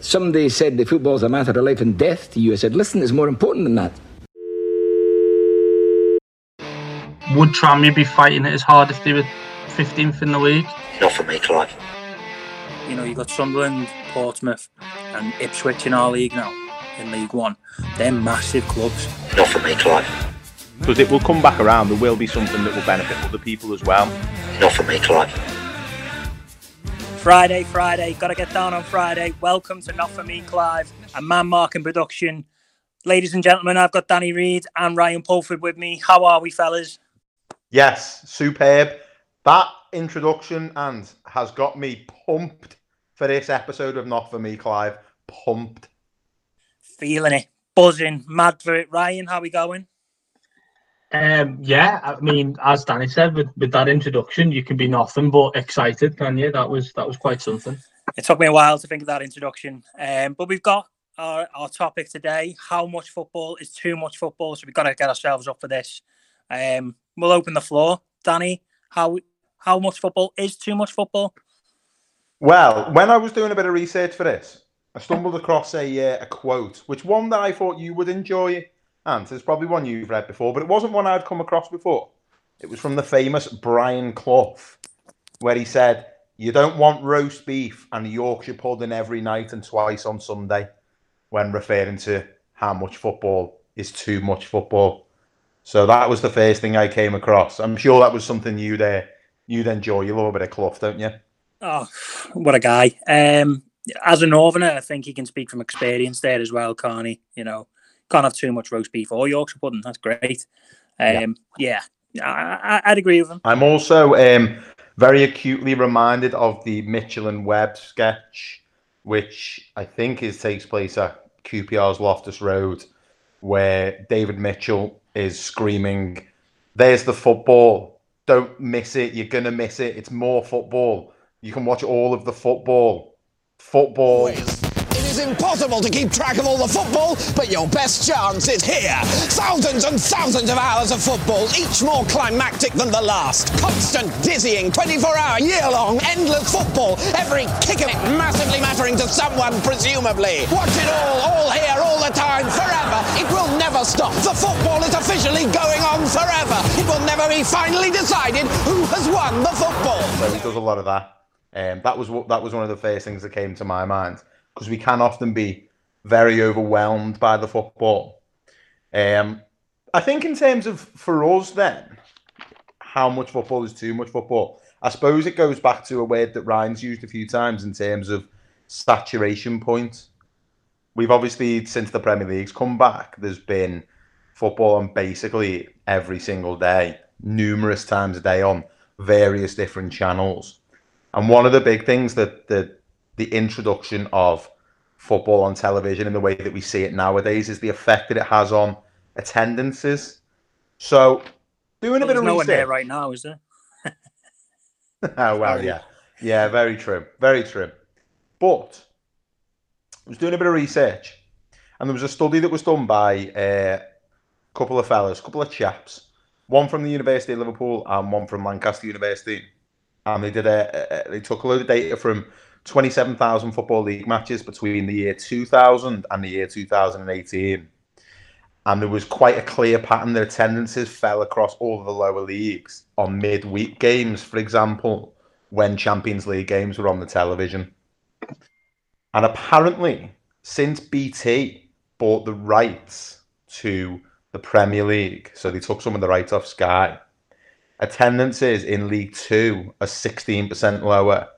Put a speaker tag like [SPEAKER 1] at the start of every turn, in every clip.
[SPEAKER 1] Somebody said the football's a matter of life and death to you. I said, listen, it's more important than that.
[SPEAKER 2] Would Tranmere be fighting it as hard if they were 15th in the league?
[SPEAKER 3] Not for me, Clive.
[SPEAKER 4] You know, you've got Sunderland, Portsmouth, and Ipswich in our league now, in League One. They're massive clubs.
[SPEAKER 3] Not for me, Clive.
[SPEAKER 5] Because it will come back around. There will be something that will benefit other people as well.
[SPEAKER 3] Not for me, Clive.
[SPEAKER 4] Friday, Friday, gotta get down on Friday. Welcome to Not For Me, Clive, a man marking production. Ladies and gentlemen, I've got Danny Reed and Ryan Pulford with me. How are we, fellas?
[SPEAKER 5] Yes, superb. That introduction and has got me pumped for this episode of Not For Me, Clive. Pumped.
[SPEAKER 4] Feeling it, buzzing, mad for it. Ryan, how we going?
[SPEAKER 2] Um, yeah, I mean, as Danny said, with, with that introduction, you can be nothing but excited, can you? That was that was quite something.
[SPEAKER 4] It took me a while to think of that introduction, um, but we've got our, our topic today: how much football is too much football. So we've got to get ourselves up for this. Um, we'll open the floor, Danny. How how much football is too much football?
[SPEAKER 5] Well, when I was doing a bit of research for this, I stumbled across a uh, a quote, which one that I thought you would enjoy. And it's probably one you've read before, but it wasn't one I'd come across before. It was from the famous Brian Clough, where he said, You don't want roast beef and Yorkshire pudding every night and twice on Sunday, when referring to how much football is too much football. So that was the first thing I came across. I'm sure that was something you'd, uh, you'd enjoy. You love a bit of Clough, don't you?
[SPEAKER 4] Oh, what a guy. Um, as a Northerner, I think he can speak from experience there as well, can't? You know, can't have too much roast beef or Yorkshire pudding. That's great. Um, yeah, yeah I, I, would agree with him.
[SPEAKER 5] I'm also um, very acutely reminded of the Mitchell and Webb sketch, which I think is takes place at QPR's Loftus Road, where David Mitchell is screaming, "There's the football! Don't miss it! You're gonna miss it! It's more football! You can watch all of the football! Football!"
[SPEAKER 6] Is impossible to keep track of all the football, but your best chance is here. Thousands and thousands of hours of football, each more climactic than the last. Constant, dizzying, 24-hour, year-long, endless football. Every kick of it massively mattering to someone, presumably. Watch it all, all here, all the time, forever. It will never stop. The football is officially going on forever. It will never be finally decided who has won the football.
[SPEAKER 5] So he does a lot of that. Um, that was that was one of the first things that came to my mind because we can often be very overwhelmed by the football. Um, I think in terms of for us then, how much football is too much football? I suppose it goes back to a word that Ryan's used a few times in terms of saturation point. We've obviously since the Premier League's come back, there's been football on basically every single day, numerous times a day on various different channels. And one of the big things that that the introduction of football on television in the way that we see it nowadays is the effect that it has on attendances. So, doing
[SPEAKER 4] well,
[SPEAKER 5] a bit of
[SPEAKER 4] no
[SPEAKER 5] research.
[SPEAKER 4] there right now, is there?
[SPEAKER 5] oh well, yeah, yeah, very true, very true. But I was doing a bit of research, and there was a study that was done by uh, a couple of fellas, a couple of chaps, one from the University of Liverpool and one from Lancaster University, and they did a, a they took a load of data from 27,000 Football League matches between the year 2000 and the year 2018. And there was quite a clear pattern. Their attendances fell across all of the lower leagues on midweek games, for example, when Champions League games were on the television. And apparently, since BT bought the rights to the Premier League, so they took some of the rights off Sky, attendances in League Two are 16% lower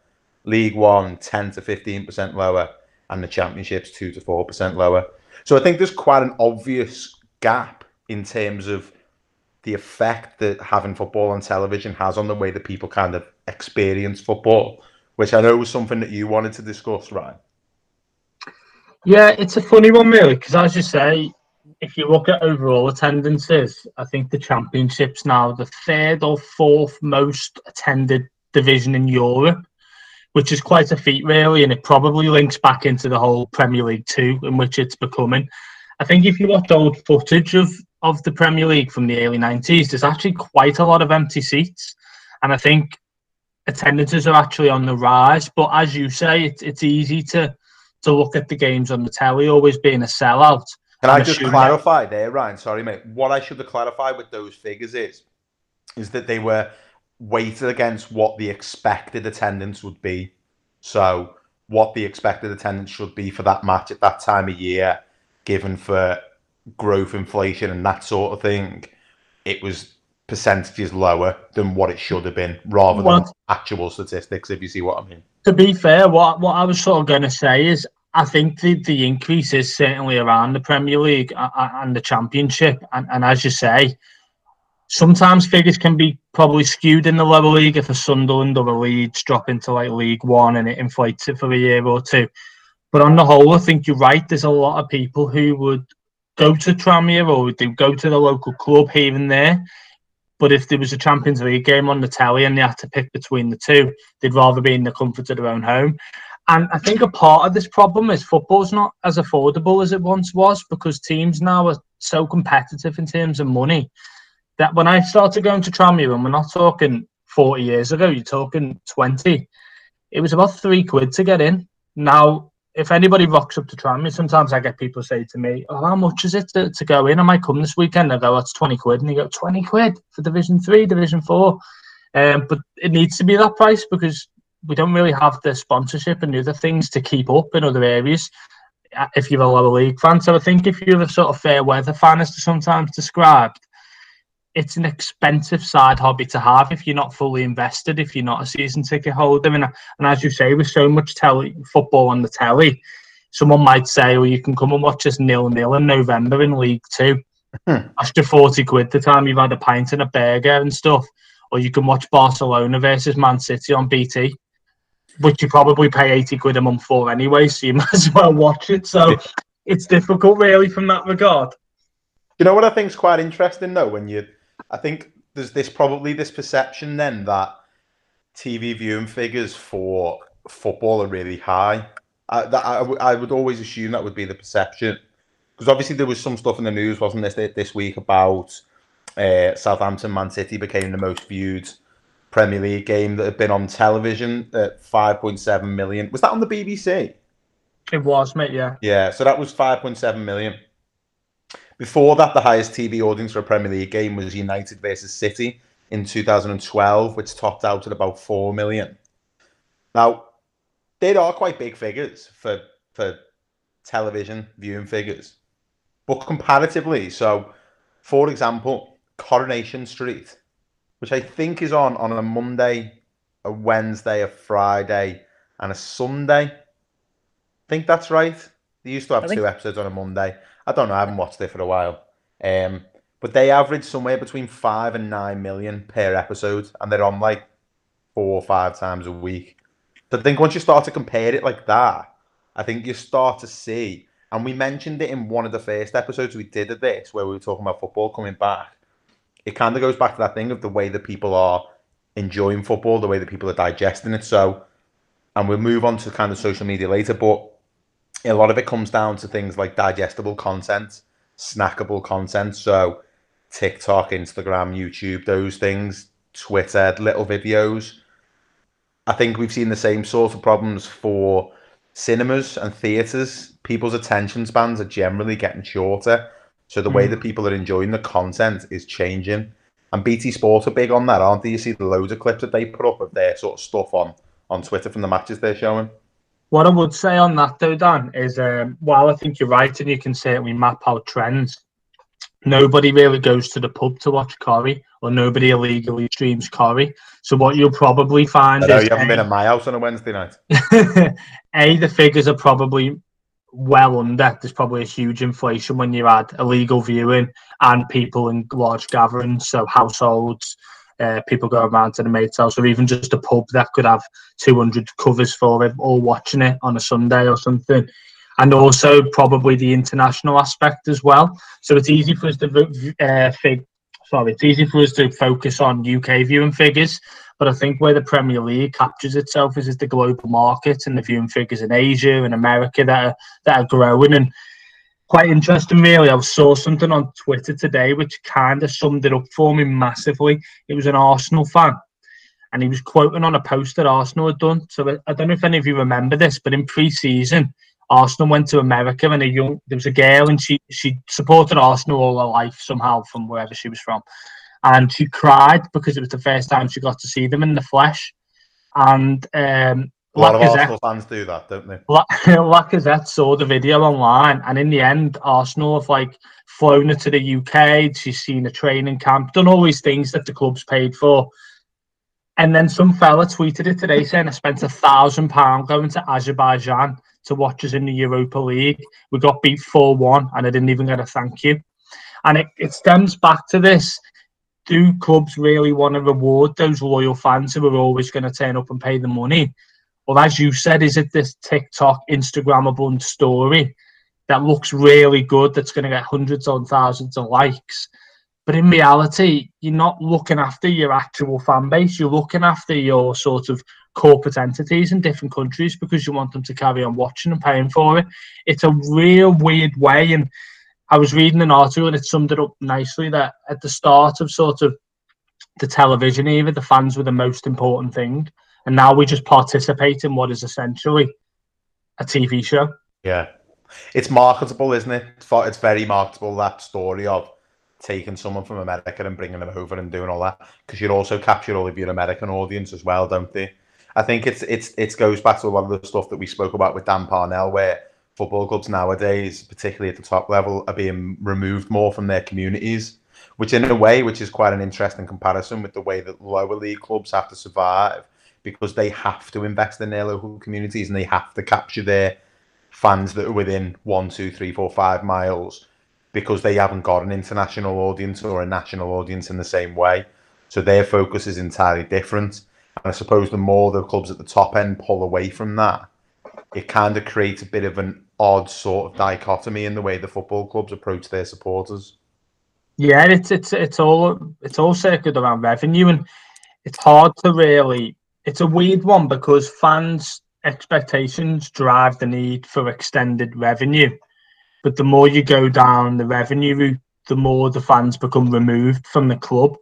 [SPEAKER 5] League One 10 to 15% lower, and the Championships 2 to 4% lower. So I think there's quite an obvious gap in terms of the effect that having football on television has on the way that people kind of experience football, which I know was something that you wanted to discuss, right?
[SPEAKER 2] Yeah, it's a funny one, really, because as you say, if you look at overall attendances, I think the Championships now the third or fourth most attended division in Europe which is quite a feat, really, and it probably links back into the whole Premier League two, in which it's becoming. I think if you watch old footage of of the Premier League from the early nineties, there's actually quite a lot of empty seats, and I think attendances are actually on the rise. But as you say, it's it's easy to to look at the games on the telly, always being a sellout.
[SPEAKER 5] Can I just clarify there, Ryan? Sorry, mate. What I should have clarified with those figures is, is that they were weighted against what the expected attendance would be. So, what the expected attendance should be for that match at that time of year, given for growth, inflation, and that sort of thing, it was percentages lower than what it should have been, rather than actual statistics. If you see what I mean.
[SPEAKER 2] To be fair, what what I was sort of going to say is, I think the, the increase is certainly around the Premier League and the Championship, and, and as you say, sometimes figures can be probably skewed in the lower league if a Sunderland or a Leeds drop into like League One and it inflates it for a year or two. But on the whole, I think you're right. There's a lot of people who would go to Tranmere or they go to the local club here and there. But if there was a Champions League game on the telly and they had to pick between the two, they'd rather be in the comfort of their own home. And I think a part of this problem is football's not as affordable as it once was because teams now are so competitive in terms of money that when I started going to Tranmere, and we're not talking 40 years ago, you're talking 20, it was about three quid to get in. Now, if anybody rocks up to Tranmere, sometimes I get people say to me, oh, how much is it to, to go in? I might come this weekend. I go, that's 20 quid. And you go, 20 quid for Division 3, Division 4. Um, but it needs to be that price because we don't really have the sponsorship and the other things to keep up in other areas uh, if you're a lower league fan. So I think if you're a sort of fair weather fan, as sometimes described, it's an expensive side hobby to have if you're not fully invested, if you're not a season ticket holder. And, and as you say, with so much telly football on the telly, someone might say, well, you can come and watch us nil nil in November in League Two. Hmm. That's your 40 quid the time you've had a pint and a burger and stuff. Or you can watch Barcelona versus Man City on BT, which you probably pay 80 quid a month for anyway, so you might as well watch it. So it's difficult, really, from that regard.
[SPEAKER 5] You know what I think is quite interesting though, when you, I think there's this probably this perception then that TV viewing figures for football are really high. I, that, I, would always assume that would be the perception because obviously there was some stuff in the news, wasn't this this week about uh, Southampton Man City became the most viewed Premier League game that had been on television at 5.7 million. Was that on the BBC?
[SPEAKER 2] It was, mate, yeah.
[SPEAKER 5] Yeah, so that was 5.7 million. Before that, the highest TV audience for a Premier League game was United versus City in 2012, which topped out at about 4 million. Now, they are quite big figures for, for television viewing figures. But comparatively, so for example, Coronation Street, which I think is on on a Monday, a Wednesday, a Friday, and a Sunday. I think that's right. They used to have
[SPEAKER 4] think-
[SPEAKER 5] two episodes on a Monday. I don't know. I haven't watched it for a while. Um, but they average somewhere between five and nine million per episode, and they're on like four or five times a week. So I think once you start to compare it like that, I think you start to see, and we mentioned it in one of the first episodes we did of this, where we were talking about football coming back. It kind of goes back to that thing of the way that people are enjoying football, the way that people are digesting it. So, and we'll move on to kind of social media later, but a lot of it comes down to things like digestible content, snackable content. So, TikTok, Instagram, YouTube, those things, Twitter, little videos. I think we've seen the same sort of problems for cinemas and theatres. People's attention spans are generally getting shorter. So the way hmm. that people are enjoying the content is changing. And BT Sport are big on that, aren't they? You see the loads of clips that they put up of their sort of stuff on on Twitter from the matches they're showing.
[SPEAKER 2] What I would say on that though, Dan, is um, while I think you're right and you can certainly map out trends, nobody really goes to the pub to watch Corrie or nobody illegally streams Corrie. So what you'll probably find
[SPEAKER 5] know
[SPEAKER 2] is
[SPEAKER 5] you haven't
[SPEAKER 2] A,
[SPEAKER 5] been at my house on a Wednesday night.
[SPEAKER 2] a the figures are probably well under. There's probably a huge inflation when you add illegal viewing and people in large gatherings, so households. Uh, people go around to the mate's house, or even just a pub that could have 200 covers for it, all watching it on a Sunday or something. And also probably the international aspect as well. So it's easy for us to uh, fig- sorry, it's easy for us to focus on UK viewing figures, but I think where the Premier League captures itself is, is the global market and the viewing figures in Asia and America that are that are growing and quite interesting really. I saw something on Twitter today which kind of summed it up for me massively. It was an Arsenal fan and he was quoting on a post that Arsenal had done. So I- don't know if any of you remember this, but in pre-season, Arsenal went to America, and a young there was a girl, and she she supported Arsenal all her life somehow from wherever she was from, and she cried because it was the first time she got to see them in the flesh, and um,
[SPEAKER 5] A lot of Arsenal fans do that, don't they?
[SPEAKER 2] La- Lacazette saw the video online, and in the end, Arsenal have like flown her to the UK. She's seen a training camp, done all these things that the club's paid for. And then some fella tweeted it today saying, I spent a thousand pound going to Azerbaijan to watch us in the Europa League. We got beat 4 1, and I didn't even get a thank you. And it, it stems back to this do clubs really want to reward those loyal fans who are always going to turn up and pay the money? Well, as you said, is it this TikTok, Instagrammable story that looks really good that's going to get hundreds on thousands of likes? But in reality, you're not looking after your actual fan base. You're looking after your sort of corporate entities in different countries because you want them to carry on watching and paying for it. It's a real weird way. And I was reading an article and it summed it up nicely that at the start of sort of the television era, the fans were the most important thing and now we just participate in what is essentially a TV show.
[SPEAKER 5] Yeah. It's marketable, isn't it? It's very marketable, that story of taking someone from America and bringing them over and doing all that. Because you'd also capture all of your American audience as well, don't they? I think it's it's it goes back to a lot of the stuff that we spoke about with Dan Parnell, where football clubs nowadays, particularly at the top level, are being removed more from their communities, which in a way, which is quite an interesting comparison with the way that lower league clubs have to survive because they have to invest in their local communities and they have to capture their fans that are within one, two, three, four, five miles because they haven't got an international audience or a national audience in the same way. So their focus is entirely different. And I suppose the more the clubs at the top end pull away from that, it kind of creates a bit of an odd sort of dichotomy in the way the football clubs approach their supporters.
[SPEAKER 2] Yeah, it's it's it's all it's all circled around revenue, and it's hard to really. It's a weird one because fans' expectations drive the need for extended revenue, but the more you go down the revenue route, the more the fans become removed from the club.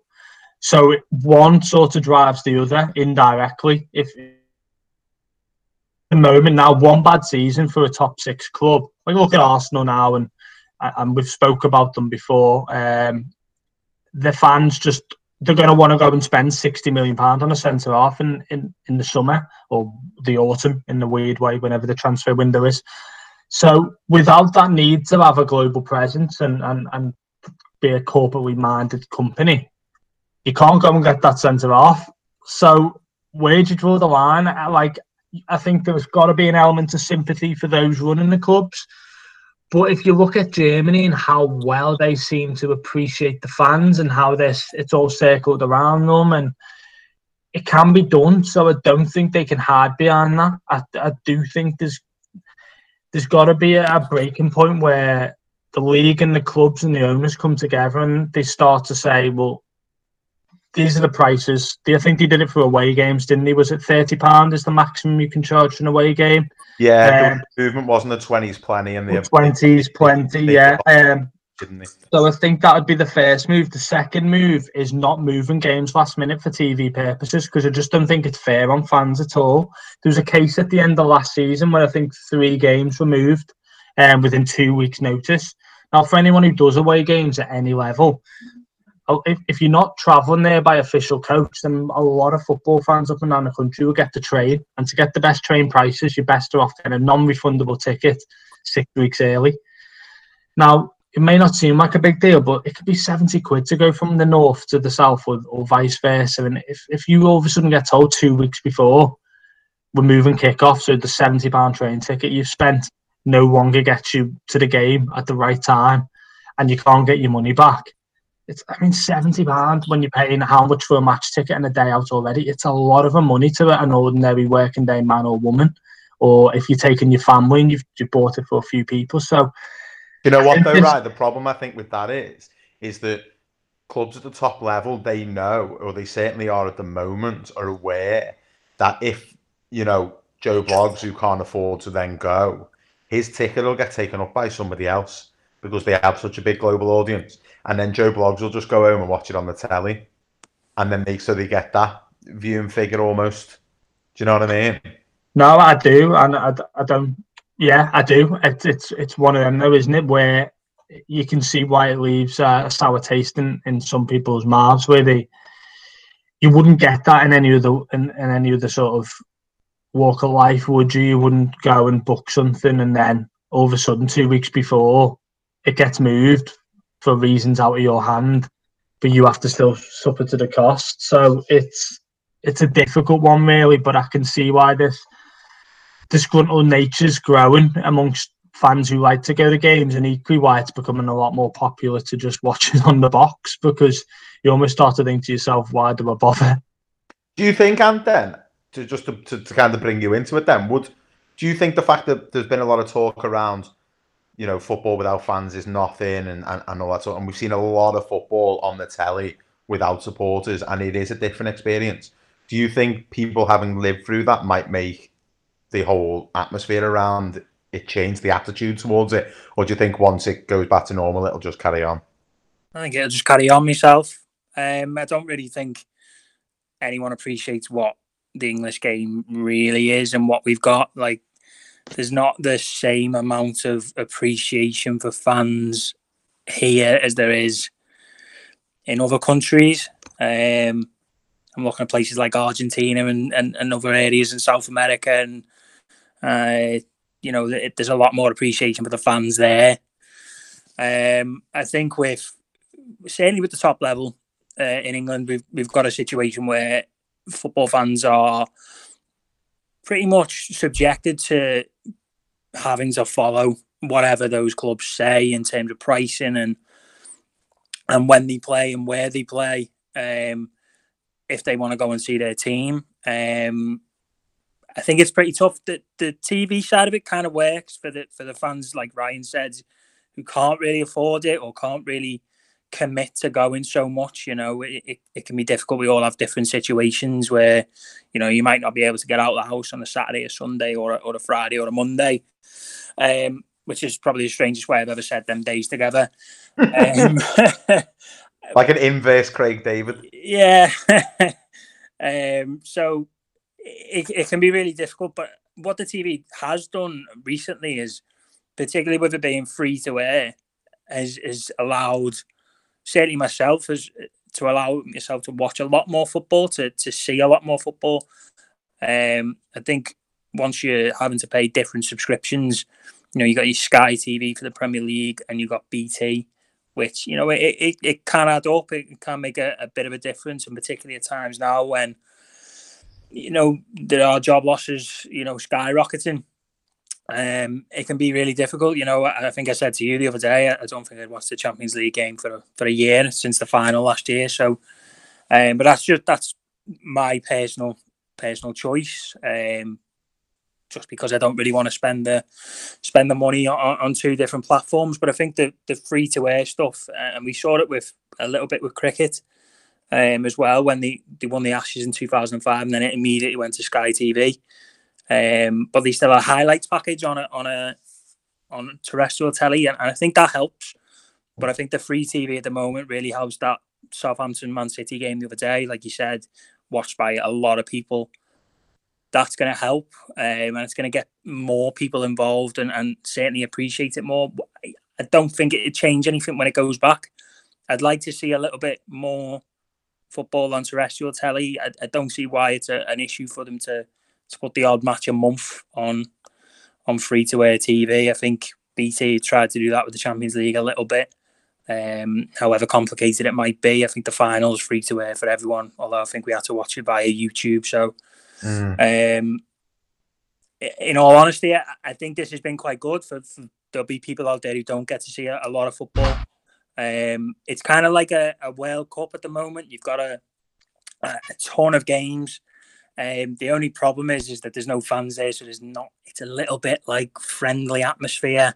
[SPEAKER 2] So one sort of drives the other indirectly. If the moment now, one bad season for a top six club, like look at Arsenal now, and and we've spoke about them before. Um, the fans just they're going to want to go and spend sixty million pound on a centre half in, in in the summer or the autumn in the weird way whenever the transfer window is. So without that need to have a global presence and and, and be a corporately minded company, you can't go and get that centre half. So where do you draw the line? Like I think there's got to be an element of sympathy for those running the clubs. But if you look at Germany and how well they seem to appreciate the fans and how this it's all circled around them and it can be done. So I don't think they can hide behind that. I, I do think there's there's got to be a, a breaking point where the league and the clubs and the owners come together and they start to say, well, these are the prices. Do you think they did it for away games, didn't they? Was it thirty pound is the maximum you can charge for an away game?
[SPEAKER 5] Yeah,
[SPEAKER 2] Um,
[SPEAKER 5] the movement wasn't the twenties plenty and the
[SPEAKER 2] Twenties, plenty, yeah. Um,
[SPEAKER 5] didn't they?
[SPEAKER 2] So I think that would be the first move. The second move is not moving games last minute for TV purposes because I just don't think it's fair on fans at all. There was a case at the end of last season where I think three games were moved um, within two weeks' notice. Now, for anyone who does away games at any level, Oh, if, if you're not travelling there by official coach, then a lot of football fans up and down the country will get the train. And to get the best train prices, you're best off getting a non refundable ticket six weeks early. Now, it may not seem like a big deal, but it could be 70 quid to go from the north to the south or, or vice versa. And if, if you all of a sudden get told two weeks before we're moving kick-off, so the 70 pound train ticket you've spent no longer gets you to the game at the right time and you can't get your money back. It's, I mean, 70 pound when you're paying how much for a match ticket and a day out already. It's a lot of money to an ordinary working day man or woman. Or if you're taking your family and you've, you bought it for a few people. So,
[SPEAKER 5] You know what though, right? The problem I think with that is, is that clubs at the top level they know, or they certainly are at the moment, are aware that if you know Joe Bloggs, who can't afford to then go, his ticket will get taken up by somebody else because they have such a big global audience, and then Joe Bloggs will just go home and watch it on the telly, and then they so they get that viewing figure almost. Do you know what I mean?
[SPEAKER 2] No, I do, and I, I don't. Yeah, I do. It's it's it's one of them though, isn't it? Where you can see why it leaves uh, a sour taste in, in some people's mouths, where they you wouldn't get that in any other in, in any other sort of walk of life, would you? You wouldn't go and book something and then all of a sudden two weeks before it gets moved for reasons out of your hand, but you have to still suffer to the cost. So it's it's a difficult one really, but I can see why this disgruntled nature's growing amongst fans who like to go to games and equally why it's becoming a lot more popular to just watch it on the box because you almost start to think to yourself, why do I bother?
[SPEAKER 5] Do you think, and then to just to, to, to kind of bring you into it, then would do you think the fact that there's been a lot of talk around, you know, football without fans is nothing and, and, and all that sort, and we've seen a lot of football on the telly without supporters, and it is a different experience. Do you think people having lived through that might make the whole atmosphere around it change the attitude towards it, or do you think once it goes back to normal, it'll just carry on?
[SPEAKER 4] I think it'll just carry on myself. Um, I don't really think anyone appreciates what the English game really is and what we've got. Like, there's not the same amount of appreciation for fans here as there is in other countries. Um, I'm looking at places like Argentina and, and, and other areas in South America, and uh, you know, there's a lot more appreciation for the fans there. Um, I think with certainly with the top level uh, in England, we've we've got a situation where football fans are pretty much subjected to having to follow whatever those clubs say in terms of pricing and and when they play and where they play. Um, if they want to go and see their team, um, I think it's pretty tough. that the TV side of it kind of works for the for the fans, like Ryan said, who can't really afford it or can't really commit to going so much. You know, it, it, it, can be difficult. We all have different situations where, you know, you might not be able to get out of the house on a Saturday or Sunday or a, or a Friday or a Monday, um, which is probably the strangest way I've ever said them days together. Um,
[SPEAKER 5] like an inverse Craig David.
[SPEAKER 4] Yeah. um, so it, it can be really difficult. But what the TV has done recently is, particularly with it being free to air, has, has allowed certainly myself as to allow myself to watch a lot more football, to to see a lot more football. Um, I think once you're having to pay different subscriptions, you know, you got your Sky TV for the Premier League and you got BT, which you know it it, it can add up. It can make a, a bit of a difference, and particularly at times now when you know there are job losses, you know, skyrocketing. Um, it can be really difficult. You know, I think I said to you the other day, I don't think I'd watched the Champions League game for for a year since the final last year. So, um, but that's just that's my personal personal choice. Um, just because I don't really want to spend the spend the money on, on two different platforms. But I think the the free to air stuff, uh, and we saw it with a little bit with cricket um, as well when they, they won the Ashes in 2005 and then it immediately went to Sky TV. Um, but they still have a highlights package on a on a on terrestrial telly, and, and I think that helps. But I think the free TV at the moment really helps that Southampton Man City game the other day, like you said, watched by a lot of people. That's going to help, um, and it's going to get more people involved and, and certainly appreciate it more. I don't think it'd change anything when it goes back. I'd like to see a little bit more football on terrestrial telly. I, I don't see why it's a, an issue for them to to put the odd match a month on on free to air TV. I think BT tried to do that with the Champions League a little bit. Um, however complicated it might be, I think the final is free to air for everyone. Although I think we had to watch it via YouTube. So, mm. um, in all honesty, I, think this has been quite good for, for, there'll be people out there who don't get to see a, a lot of football. Um, it's kind of like a, a World Cup at the moment. You've got a, a ton of games. Um, the only problem is is that there's no fans there, so there's not. It's a little bit like friendly atmosphere.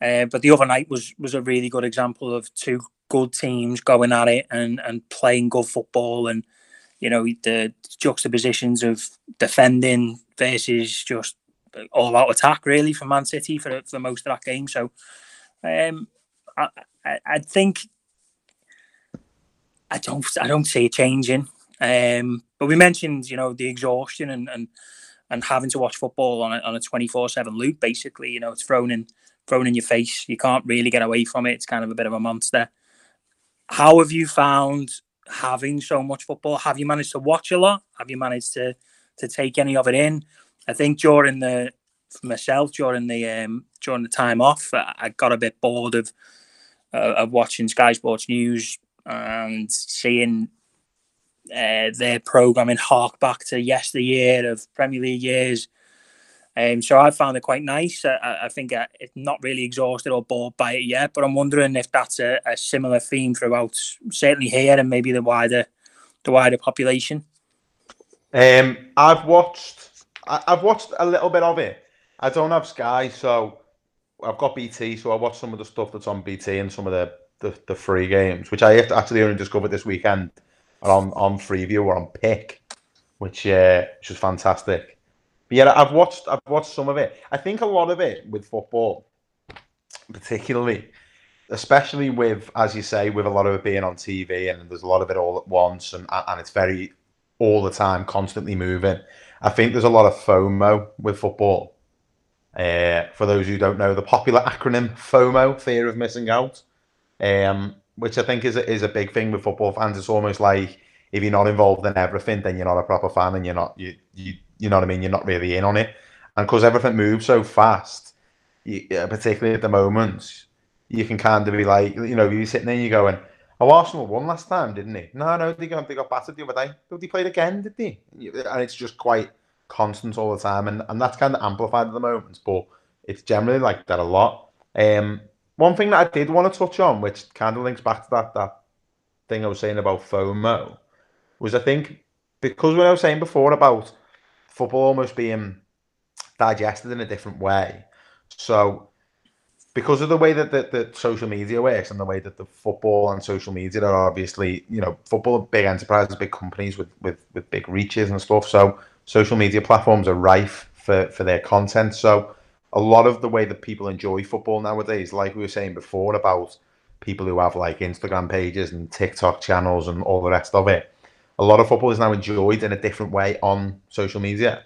[SPEAKER 4] Uh, but the other night was was a really good example of two good teams going at it and and playing good football, and you know the juxtapositions of defending versus just all out attack really from Man City for, for most of that game. So um, I, I, I think I don't I don't see it changing. Um, but we mentioned, you know, the exhaustion and, and and having to watch football on a, on a 24/7 loop basically you know it's thrown in thrown in your face. You can't really get away from it. It's kind of a bit of a monster. How have you found having so much football? Have you managed to watch a lot? Have you managed to to take any of it in? I think during the for myself during the um during the time off i, got a bit bored of uh, of watching sky sports news and seeing uh, their programming hark back to yesteryear of Premier League years. Um, so I found it quite nice. I, I think I, it's not really exhausted or bored by it yet, but I'm wondering if that's a, a similar theme throughout, certainly here and maybe the wider, the wider population.
[SPEAKER 5] Um, I've watched, I, I've watched a little bit of it. I don't have Sky, so I've got BT, so I watch some of the stuff that's on BT and some of the the, the free games, which I actually only discovered this weekend on on Freeview or on Pick, which uh, which was fantastic. But yeah, I've watched I've watched some of it. I think a lot of it with football, particularly, especially with as you say, with a lot of it being on TV and there's a lot of it all at once and and it's very all the time, constantly moving. I think there's a lot of FOMO with football. Uh, for those who don't know, the popular acronym FOMO, fear of missing out, um, which I think is a, is a big thing with football fans. It's almost like if you're not involved in everything, then you're not a proper fan, and you're not you you you know what I mean. You're not really in on it, and because everything moves so fast, you, particularly at the moment, you can kind of be like, you know, you're sitting there, and you're going, "Oh, Arsenal won last time, didn't he? No, no, they got they got battered the other day. But they played again, did they? And it's just quite constant all the time, and and that's kind of amplified at the moment, but it's generally like that a lot. Um, one thing that I did want to touch on, which kind of links back to that that thing I was saying about FOMO, was I think because when I was saying before about football almost being digested in a different way. So because of the way that the, the social media works and the way that the football and social media are obviously, you know, football are big enterprises, big companies with, with, with big reaches and stuff. So social media platforms are rife for, for their content. So a lot of the way that people enjoy football nowadays, like we were saying before about people who have like Instagram pages and TikTok channels and all the rest of it, a lot of football is now enjoyed in a different way on social media.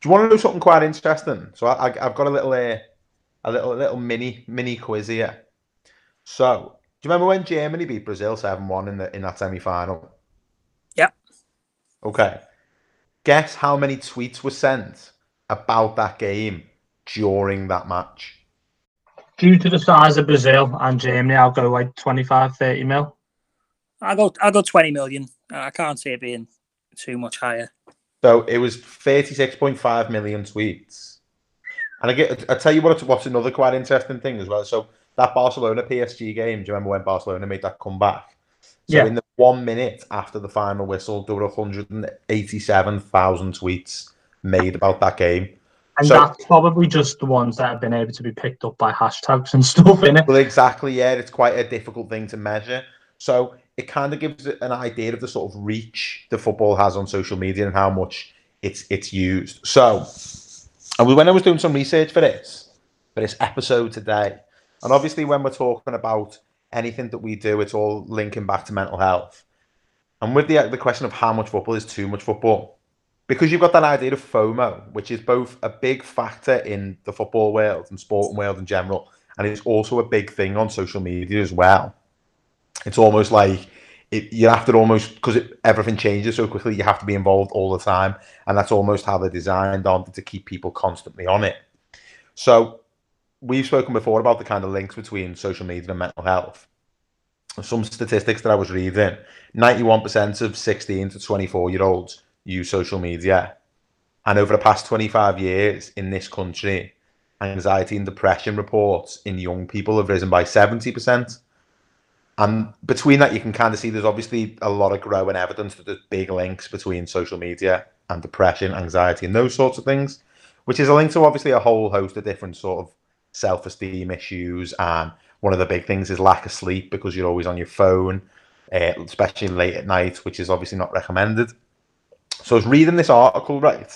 [SPEAKER 5] Do you want to know something quite interesting? So I, have got a little, uh, a little, little mini, mini quiz here. So, do you remember when Germany beat Brazil seven one in the in that semi final?
[SPEAKER 4] Yep.
[SPEAKER 5] Okay. Guess how many tweets were sent about that game during that match?
[SPEAKER 2] Due to the size of Brazil and Germany, I'll go like 25, 30 mil.
[SPEAKER 4] I'll go. I'll go 20 million. I can't see it being too much higher.
[SPEAKER 5] So it was 36.5 million tweets. And I get, I tell you what, what's another quite interesting thing as well. So that Barcelona PSG game, do you remember when Barcelona made that comeback? So
[SPEAKER 2] Yeah.
[SPEAKER 5] in the one minute after the final whistle, there were 187,000 tweets made about that game.
[SPEAKER 2] And
[SPEAKER 5] So-
[SPEAKER 2] that's probably just the ones that have been able to be picked up by hashtags and stuff in it.
[SPEAKER 5] Well, exactly, yeah. It's quite a difficult thing to measure. So it kind of gives an idea of the sort of reach the football has on social media and how much it's it's used. So, and when I was doing some research for this, for this episode today, and obviously when we're talking about anything that we do, it's all linking back to mental health. And with the the question of how much football is too much football, because you've got that idea of FOMO, which is both a big factor in the football world and sporting world in general, and it's also a big thing on social media as well. It's almost like it, you have to almost because everything changes so quickly. You have to be involved all the time, and that's almost how they're designed on to keep people constantly on it. So we've spoken before about the kind of links between social media and mental health. Some statistics that I was reading: ninety-one percent of sixteen to twenty-four year olds use social media, and over the past twenty-five years in this country, anxiety and depression reports in young people have risen by seventy percent. And between that, you can kind of see there's obviously a lot of growing evidence that there's big links between social media and depression, anxiety, and those sorts of things, which is a link to obviously a whole host of different sort of self esteem issues. And one of the big things is lack of sleep because you're always on your phone, uh, especially late at night, which is obviously not recommended. So I was reading this article, right?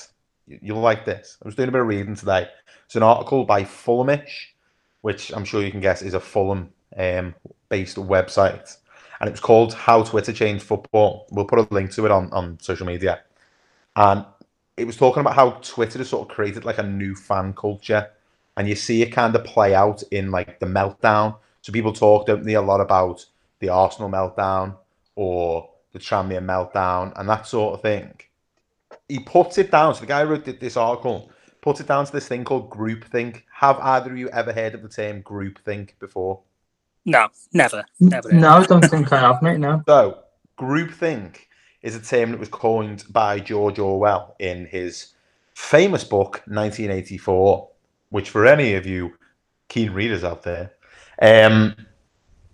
[SPEAKER 5] You- You'll like this. I was doing a bit of reading today. It's an article by Fulhamish, which I'm sure you can guess is a Fulham um, based website. And it was called How Twitter Changed Football. We'll put a link to it on, on social media. And it was talking about how Twitter has sort of created like a new fan culture, and you see it kind of play out in like the meltdown. So people talked openly a lot about the Arsenal meltdown or the Tranmere meltdown and that sort of thing. He puts it down. So the guy who wrote this article puts it down to this thing called groupthink. Have either of you ever heard of the term groupthink before?
[SPEAKER 4] No, never, never.
[SPEAKER 2] No, I don't think I have, mate. No.
[SPEAKER 5] So, groupthink is a term that was coined by George Orwell in his famous book 1984, which for any of you keen readers out there, um,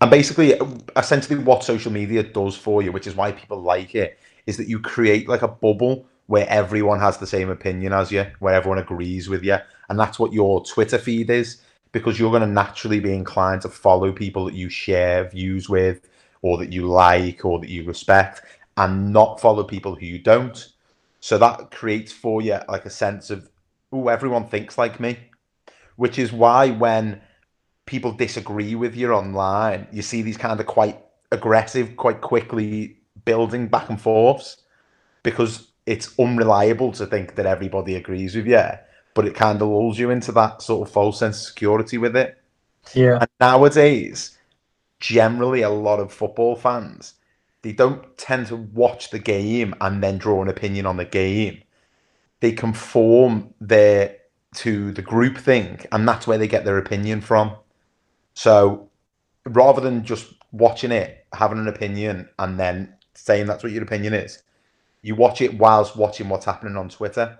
[SPEAKER 5] and basically, essentially, what social media does for you, which is why people like it, is that you create like a bubble where everyone has the same opinion as you, where everyone agrees with you, and that's what your Twitter feed is because you're going to naturally be inclined to follow people that you share views with or that you like or that you respect and not follow people who you don't. So that creates for you like a sense of, oh, everyone thinks like me, which is why when people disagree with you online, you see these kind of quite aggressive, quite quickly building back and forths because it's unreliable to think that everybody agrees with you but it kind of lulls you into that sort of false sense of security with it.
[SPEAKER 2] Yeah.
[SPEAKER 5] And nowadays, generally, a lot of football fans they don't tend to watch the game and then draw an opinion on the game. They conform their to the groupthink, and that's where they get their opinion from. So rather than just watching it, having an opinion, and then saying that's what your opinion is, you watch it whilst watching what's happening on Twitter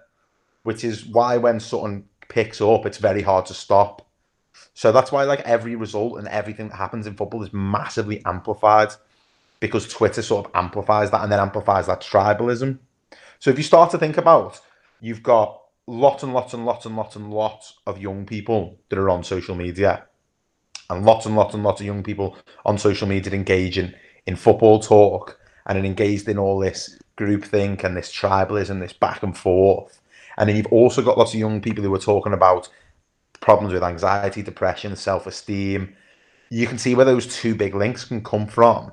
[SPEAKER 5] which is why when something picks up, it's very hard to stop. So that's why like every result and everything that happens in football is massively amplified because Twitter sort of amplifies that and then amplifies that tribalism. So if you start to think about, you've got lots and lots and lots and lots and lots of young people that are on social media, and lots and lots and lots of young people on social media engaging in football talk and engaged in all this groupthink and this tribalism, this back and forth. And then you've also got lots of young people who are talking about problems with anxiety, depression, self esteem. You can see where those two big links can come from.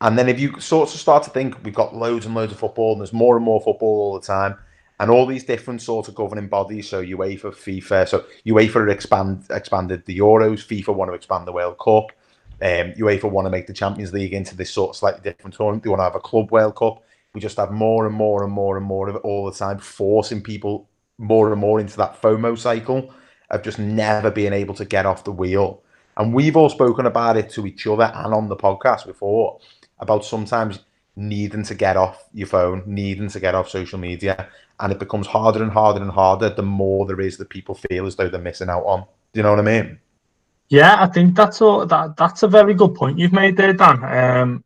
[SPEAKER 5] And then if you sort of start to think we've got loads and loads of football and there's more and more football all the time, and all these different sort of governing bodies, so UEFA, FIFA, so UEFA expand expanded the Euros, FIFA want to expand the World Cup, um, UEFA want to make the Champions League into this sort of slightly different tournament. They want to have a Club World Cup we just have more and more and more and more of it all the time, forcing people more and more into that FOMO cycle of just never being able to get off the wheel. And we've all spoken about it to each other and on the podcast before about sometimes needing to get off your phone, needing to get off social media. And it becomes harder and harder and harder the more there is that people feel as though they're missing out on. Do you know what I mean?
[SPEAKER 2] Yeah, I think that's all that that's a very good point you've made there, Dan. Um,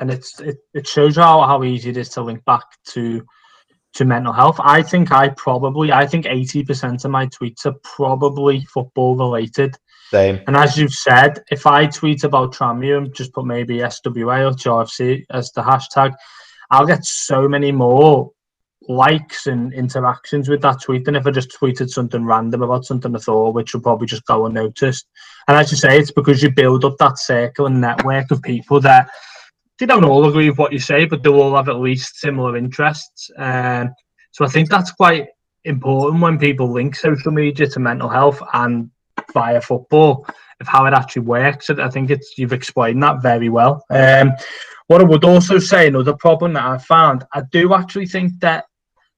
[SPEAKER 2] and it's it, it shows how, how easy it is to link back to to mental health. I think I probably I think eighty percent of my tweets are probably football related.
[SPEAKER 5] Same.
[SPEAKER 2] And as you've said, if I tweet about Tranmere, just put maybe SWA or TRFC as the hashtag, I'll get so many more likes and interactions with that tweet than if I just tweeted something random about something I thought, which will probably just go unnoticed. And as you say, it's because you build up that circle and network of people that they don't all agree with what you say, but they all have at least similar interests. Um, so I think that's quite important when people link social media to mental health and via football of how it actually works. I think it's you've explained that very well. Um, what I would also say, another problem that I found, I do actually think that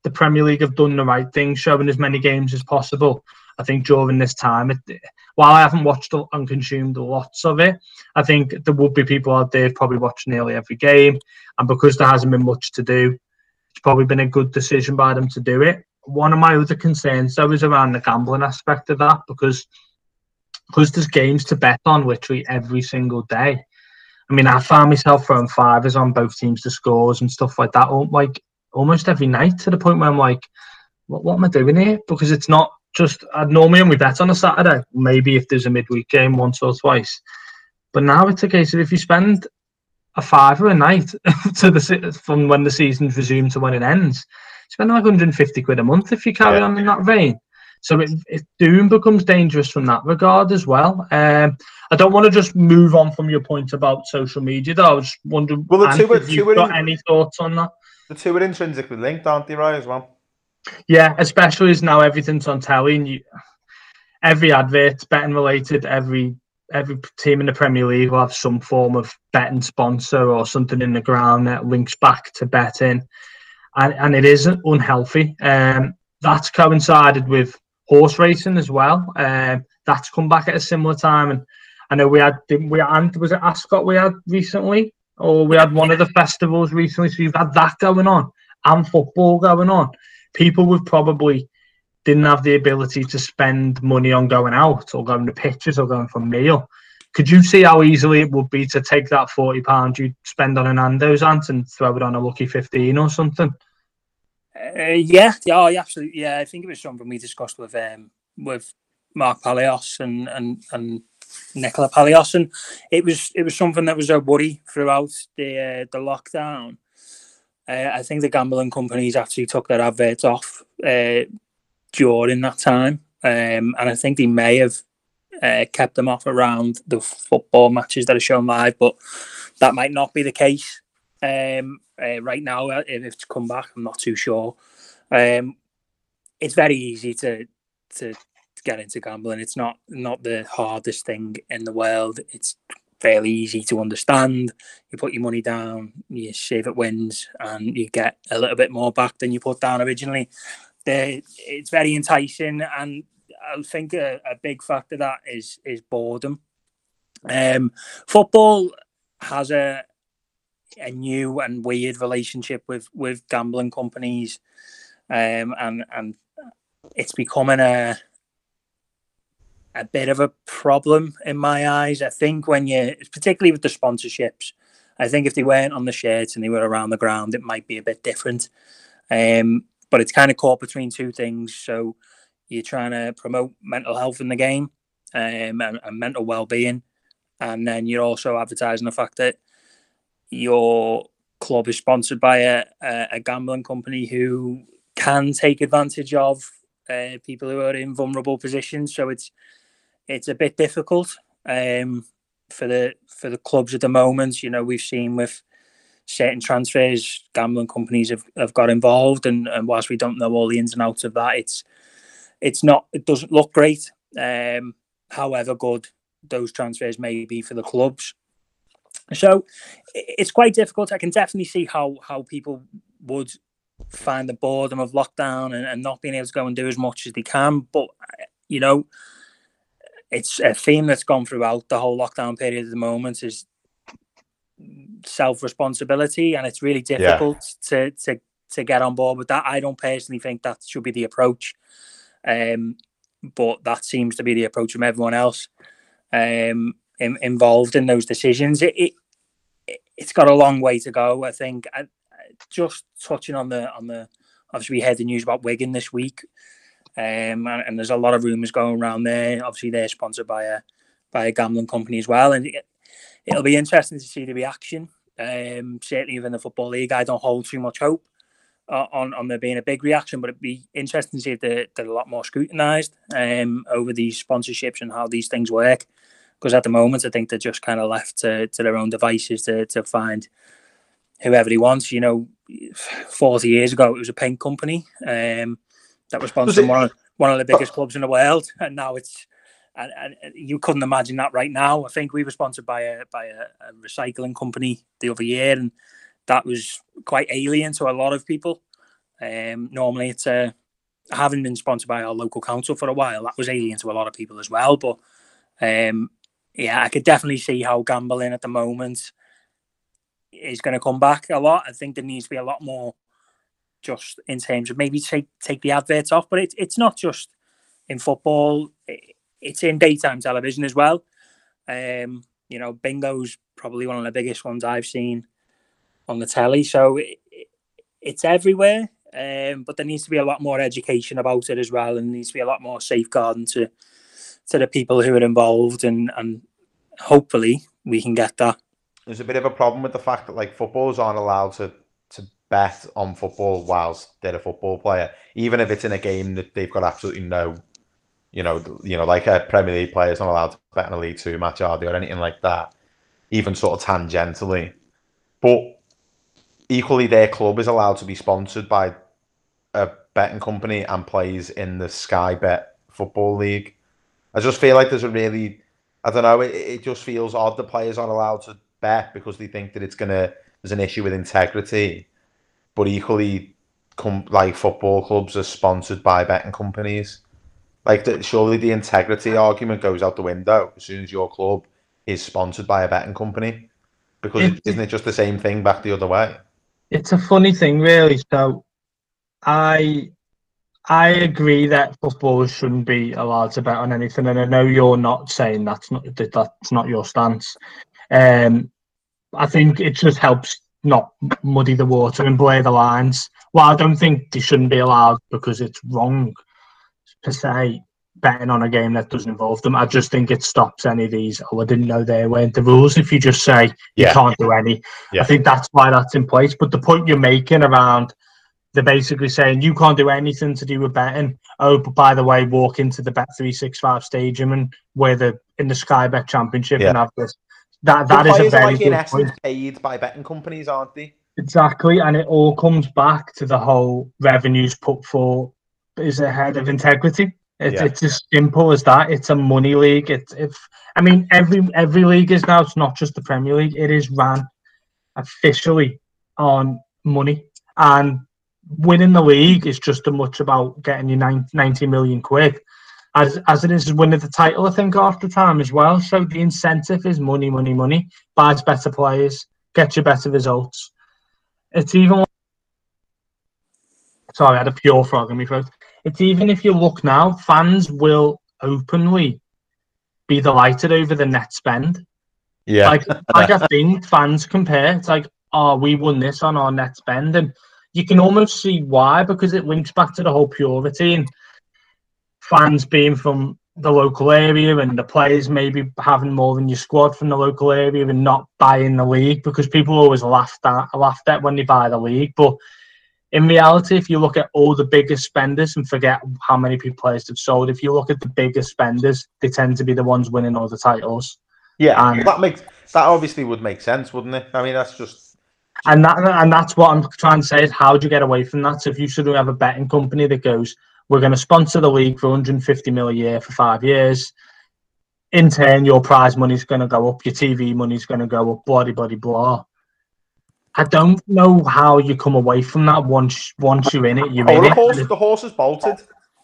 [SPEAKER 2] the Premier League have done the right thing, showing as many games as possible. I think during this time, it, while I haven't watched and consumed lots of it, I think there would be people out there probably watching nearly every game. And because there hasn't been much to do, it's probably been a good decision by them to do it. One of my other concerns, though, is around the gambling aspect of that because because there's games to bet on literally every single day. I mean, I found myself throwing fivers on both teams to scores and stuff like that, like almost every night to the point where I'm like, what, what am I doing here? Because it's not just I'd normally only bet on a Saturday, maybe if there's a midweek game once or twice. But now it's a case of if you spend a fiver a night to the from when the season's resumed to when it ends, spend like 150 quid a month if you carry yeah. on in that vein. So it, it Doom becomes dangerous from that regard as well. Um, I don't want to just move on from your point about social media, though. I was wondering, well, the two, if you've got in, any thoughts on that?
[SPEAKER 5] The two are intrinsically linked, aren't they, right, as well?
[SPEAKER 2] Yeah, especially as now everything's on telly and you, every advert betting related, every every team in the Premier League will have some form of betting sponsor or something in the ground that links back to betting, and and it isn't unhealthy. Um, that's coincided with horse racing as well. Um, that's come back at a similar time, and I know we had we and was it Ascot we had recently, or we had one of the festivals recently. So you've had that going on and football going on. People would probably didn't have the ability to spend money on going out or going to pictures or going for a meal. Could you see how easily it would be to take that forty pound you spend on an Nando's ant and throw it on a lucky fifteen or something?
[SPEAKER 4] Uh, yeah, yeah, oh, yeah, absolutely. Yeah, I think it was something we discussed with um with Mark Palios and and and Nicola Palios, and it was it was something that was a worry throughout the uh, the lockdown. Uh, I think the gambling companies actually took their adverts off uh, during that time, um, and I think they may have uh, kept them off around the football matches that are shown live, but that might not be the case um, uh, right now. Uh, if it's come back, I'm not too sure. Um, it's very easy to to get into gambling. It's not not the hardest thing in the world. It's fairly easy to understand. You put your money down, you save it wins, and you get a little bit more back than you put down originally. The, it's very enticing, and I think a, a big factor that is is boredom. Um, football has a a new and weird relationship with with gambling companies, um, and and it's becoming a a bit of a problem in my eyes. I think when you, particularly with the sponsorships, I think if they weren't on the shirts and they were around the ground, it might be a bit different. Um, but it's kind of caught between two things. So you're trying to promote mental health in the game um, and, and mental well-being, and then you're also advertising the fact that your club is sponsored by a, a, a gambling company who can take advantage of uh, people who are in vulnerable positions. So it's it's a bit difficult um, for the for the clubs at the moment. You know, we've seen with certain transfers, gambling companies have, have got involved, and, and whilst we don't know all the ins and outs of that, it's it's not it doesn't look great. Um, however good those transfers may be for the clubs. So it's quite difficult. I can definitely see how how people would find the boredom of lockdown and, and not being able to go and do as much as they can. But you know, it's a theme that's gone throughout the whole lockdown period at the moment is self responsibility, and it's really difficult yeah. to to to get on board with that. I don't personally think that should be the approach, um, but that seems to be the approach from everyone else um, in, involved in those decisions. It, it it's got a long way to go. I think. I, just touching on the on the obviously we heard the news about Wigan this week. Um, and, and, there's a lot of rumours going around there. Obviously, they're sponsored by a by a gambling company as well, and it, will be interesting to see the reaction. Um, certainly within the football league, I don't hold too much hope uh, on on there being a big reaction, but it'd be interesting to see if they're, they're a lot more scrutinised um, over these sponsorships and how these things work. Because at the moment, I think they're just kind of left to, to their own devices to to find whoever he wants. You know, forty years ago, it was a paint company. Um, that was sponsoring one of, one of the biggest clubs in the world, and now it's and, and, you couldn't imagine that right now. I think we were sponsored by a by a, a, recycling company the other year, and that was quite alien to a lot of people. Um, normally, it's a having been sponsored by our local council for a while, that was alien to a lot of people as well. But um, yeah, I could definitely see how gambling at the moment is going to come back a lot. I think there needs to be a lot more just in terms of maybe take take the adverts off. But it's it's not just in football; it's in daytime television as well. Um, you know, bingo's probably one of the biggest ones I've seen on the telly. So it, it's everywhere. Um, but there needs to be a lot more education about it as well, and needs to be a lot more safeguarding to to the people who are involved, and and hopefully we can get that.
[SPEAKER 5] There's a bit of a problem with the fact that like footballers aren't allowed to bet on football whilst they're a football player, even if it's in a game that they've got absolutely no, you know, you know, like a Premier League player is not allowed to bet in a League Two match, are they, or anything like that, even sort of tangentially. But equally, their club is allowed to be sponsored by a betting company and plays in the Sky Bet Football League. I just feel like there's a really, I don't know, it, it just feels odd the players aren't allowed to bet because they think that it's gonna there's an issue with integrity, but equally, com- like football clubs are sponsored by betting companies. Like the, surely the integrity argument goes out the window as soon as your club is sponsored by a betting company, because isn't it just the same thing back the other way?
[SPEAKER 2] it's a funny thing, really. So, I I agree that footballers shouldn't be allowed to bet on anything, and I know you're not saying that's not that that's not your stance. Um, I think it just helps not muddy the water and blur the lines. Well, I don't think they shouldn't be allowed because it's wrong per se betting on a game that doesn't involve them. I just think it stops any of these. Oh, I didn't know they weren't the rules. If you just say you
[SPEAKER 5] Yeah.
[SPEAKER 2] can't do any,
[SPEAKER 5] Yeah.
[SPEAKER 2] I think that's why that's in place. But the point you're making around they're basically saying you can't do anything to do with betting. Oh, but by the way, walk into the Bet three six five stadium and where the in the Sky Bet Championship and have this. That
[SPEAKER 5] The
[SPEAKER 2] that is a
[SPEAKER 5] players are
[SPEAKER 2] very
[SPEAKER 5] like in
[SPEAKER 2] good
[SPEAKER 5] essence
[SPEAKER 2] point.
[SPEAKER 5] paid by betting companies, aren't they?
[SPEAKER 2] Exactly, and it all comes back to the whole revenues put for is ahead of integrity. It's
[SPEAKER 5] Yeah.
[SPEAKER 2] it's as simple as that. It's a money league. It's if I mean every every league is now. It's not just the Premier League. It is ran officially on money, and winning the league is just as much about getting your nine- 90 million quid as as it is winning the title. I think half the time as well. So the incentive is money, money, money. Buys better players, gets you better results. It's even. Sorry, I had a pure frog in my throat. It's even if you look now, fans will openly be delighted over the net spend.
[SPEAKER 5] Yeah.
[SPEAKER 2] Like, like I think fans compare. It's like, oh, we won this on our net spend, and you can almost see why because it links back to the whole purity and fans being from the local area and the players maybe having more than your squad from the local area and not buying the league because people always laughed at laughed at when they buy the league, but in reality, if you look at all the biggest spenders and forget how many people players have sold, if you look at the biggest spenders, they tend to be the ones winning all the titles.
[SPEAKER 5] Yeah,
[SPEAKER 2] And-
[SPEAKER 5] that makes that obviously would make sense, wouldn't it? I mean, that's just
[SPEAKER 2] And that and that's what I'm trying to say is how do you get away from that? So if you of have a betting company that goes, we're going to sponsor the league for 150 mil a year for five years. In turn, your prize money's going to go up, your TV money's going to go up, blah, blah, blah. I don't know how you come away from that once once you're in it. You're
[SPEAKER 5] oh,
[SPEAKER 2] in
[SPEAKER 5] the
[SPEAKER 2] it.
[SPEAKER 5] horse. The horse is bolted.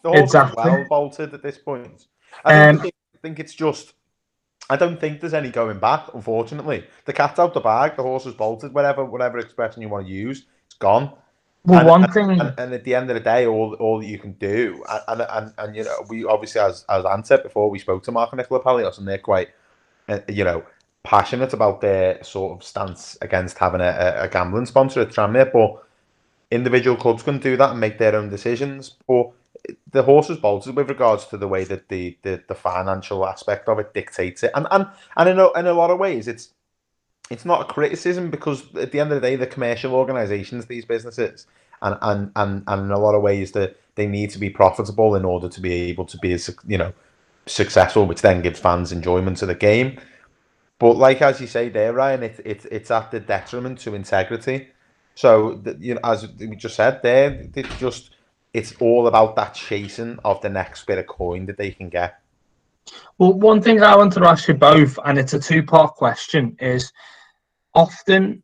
[SPEAKER 5] The horse
[SPEAKER 2] Exactly.
[SPEAKER 5] is well bolted at this point. I
[SPEAKER 2] Um,
[SPEAKER 5] think, think it's just. I don't think there's any going back. Unfortunately, the cat's out the bag. The horse is bolted. Whatever, whatever expression you want to use, it's gone.
[SPEAKER 2] Well,
[SPEAKER 5] and,
[SPEAKER 2] one
[SPEAKER 5] and-
[SPEAKER 2] thing,
[SPEAKER 5] and, and at the end of the day, all all that you can do, and and, and, you know, we obviously as as Anne said before, we spoke to Mark and Nicola Palios, and they're quite, uh, you know, passionate about their sort of stance against having a, a, gambling sponsor at Tranmere. But individual clubs can do that and make their own decisions. But the horse is bolted with regards to the way that the, the, the financial aspect of it dictates it, and and and in a, in a lot of ways, it's it's not a criticism because at the end of the day, they're commercial organisations, these businesses, and, and and and in a lot of ways, that they need to be profitable in order to be able to be as you know successful, which then gives fans enjoyment of the game. But like as you say there, Ryan, it, it it's at the detriment to integrity. So you know, as we just said there, it's just it's all about that chasing of the next bit of coin that they can get.
[SPEAKER 2] well, one thing I wanted to ask you both, and it's a two-part question, is often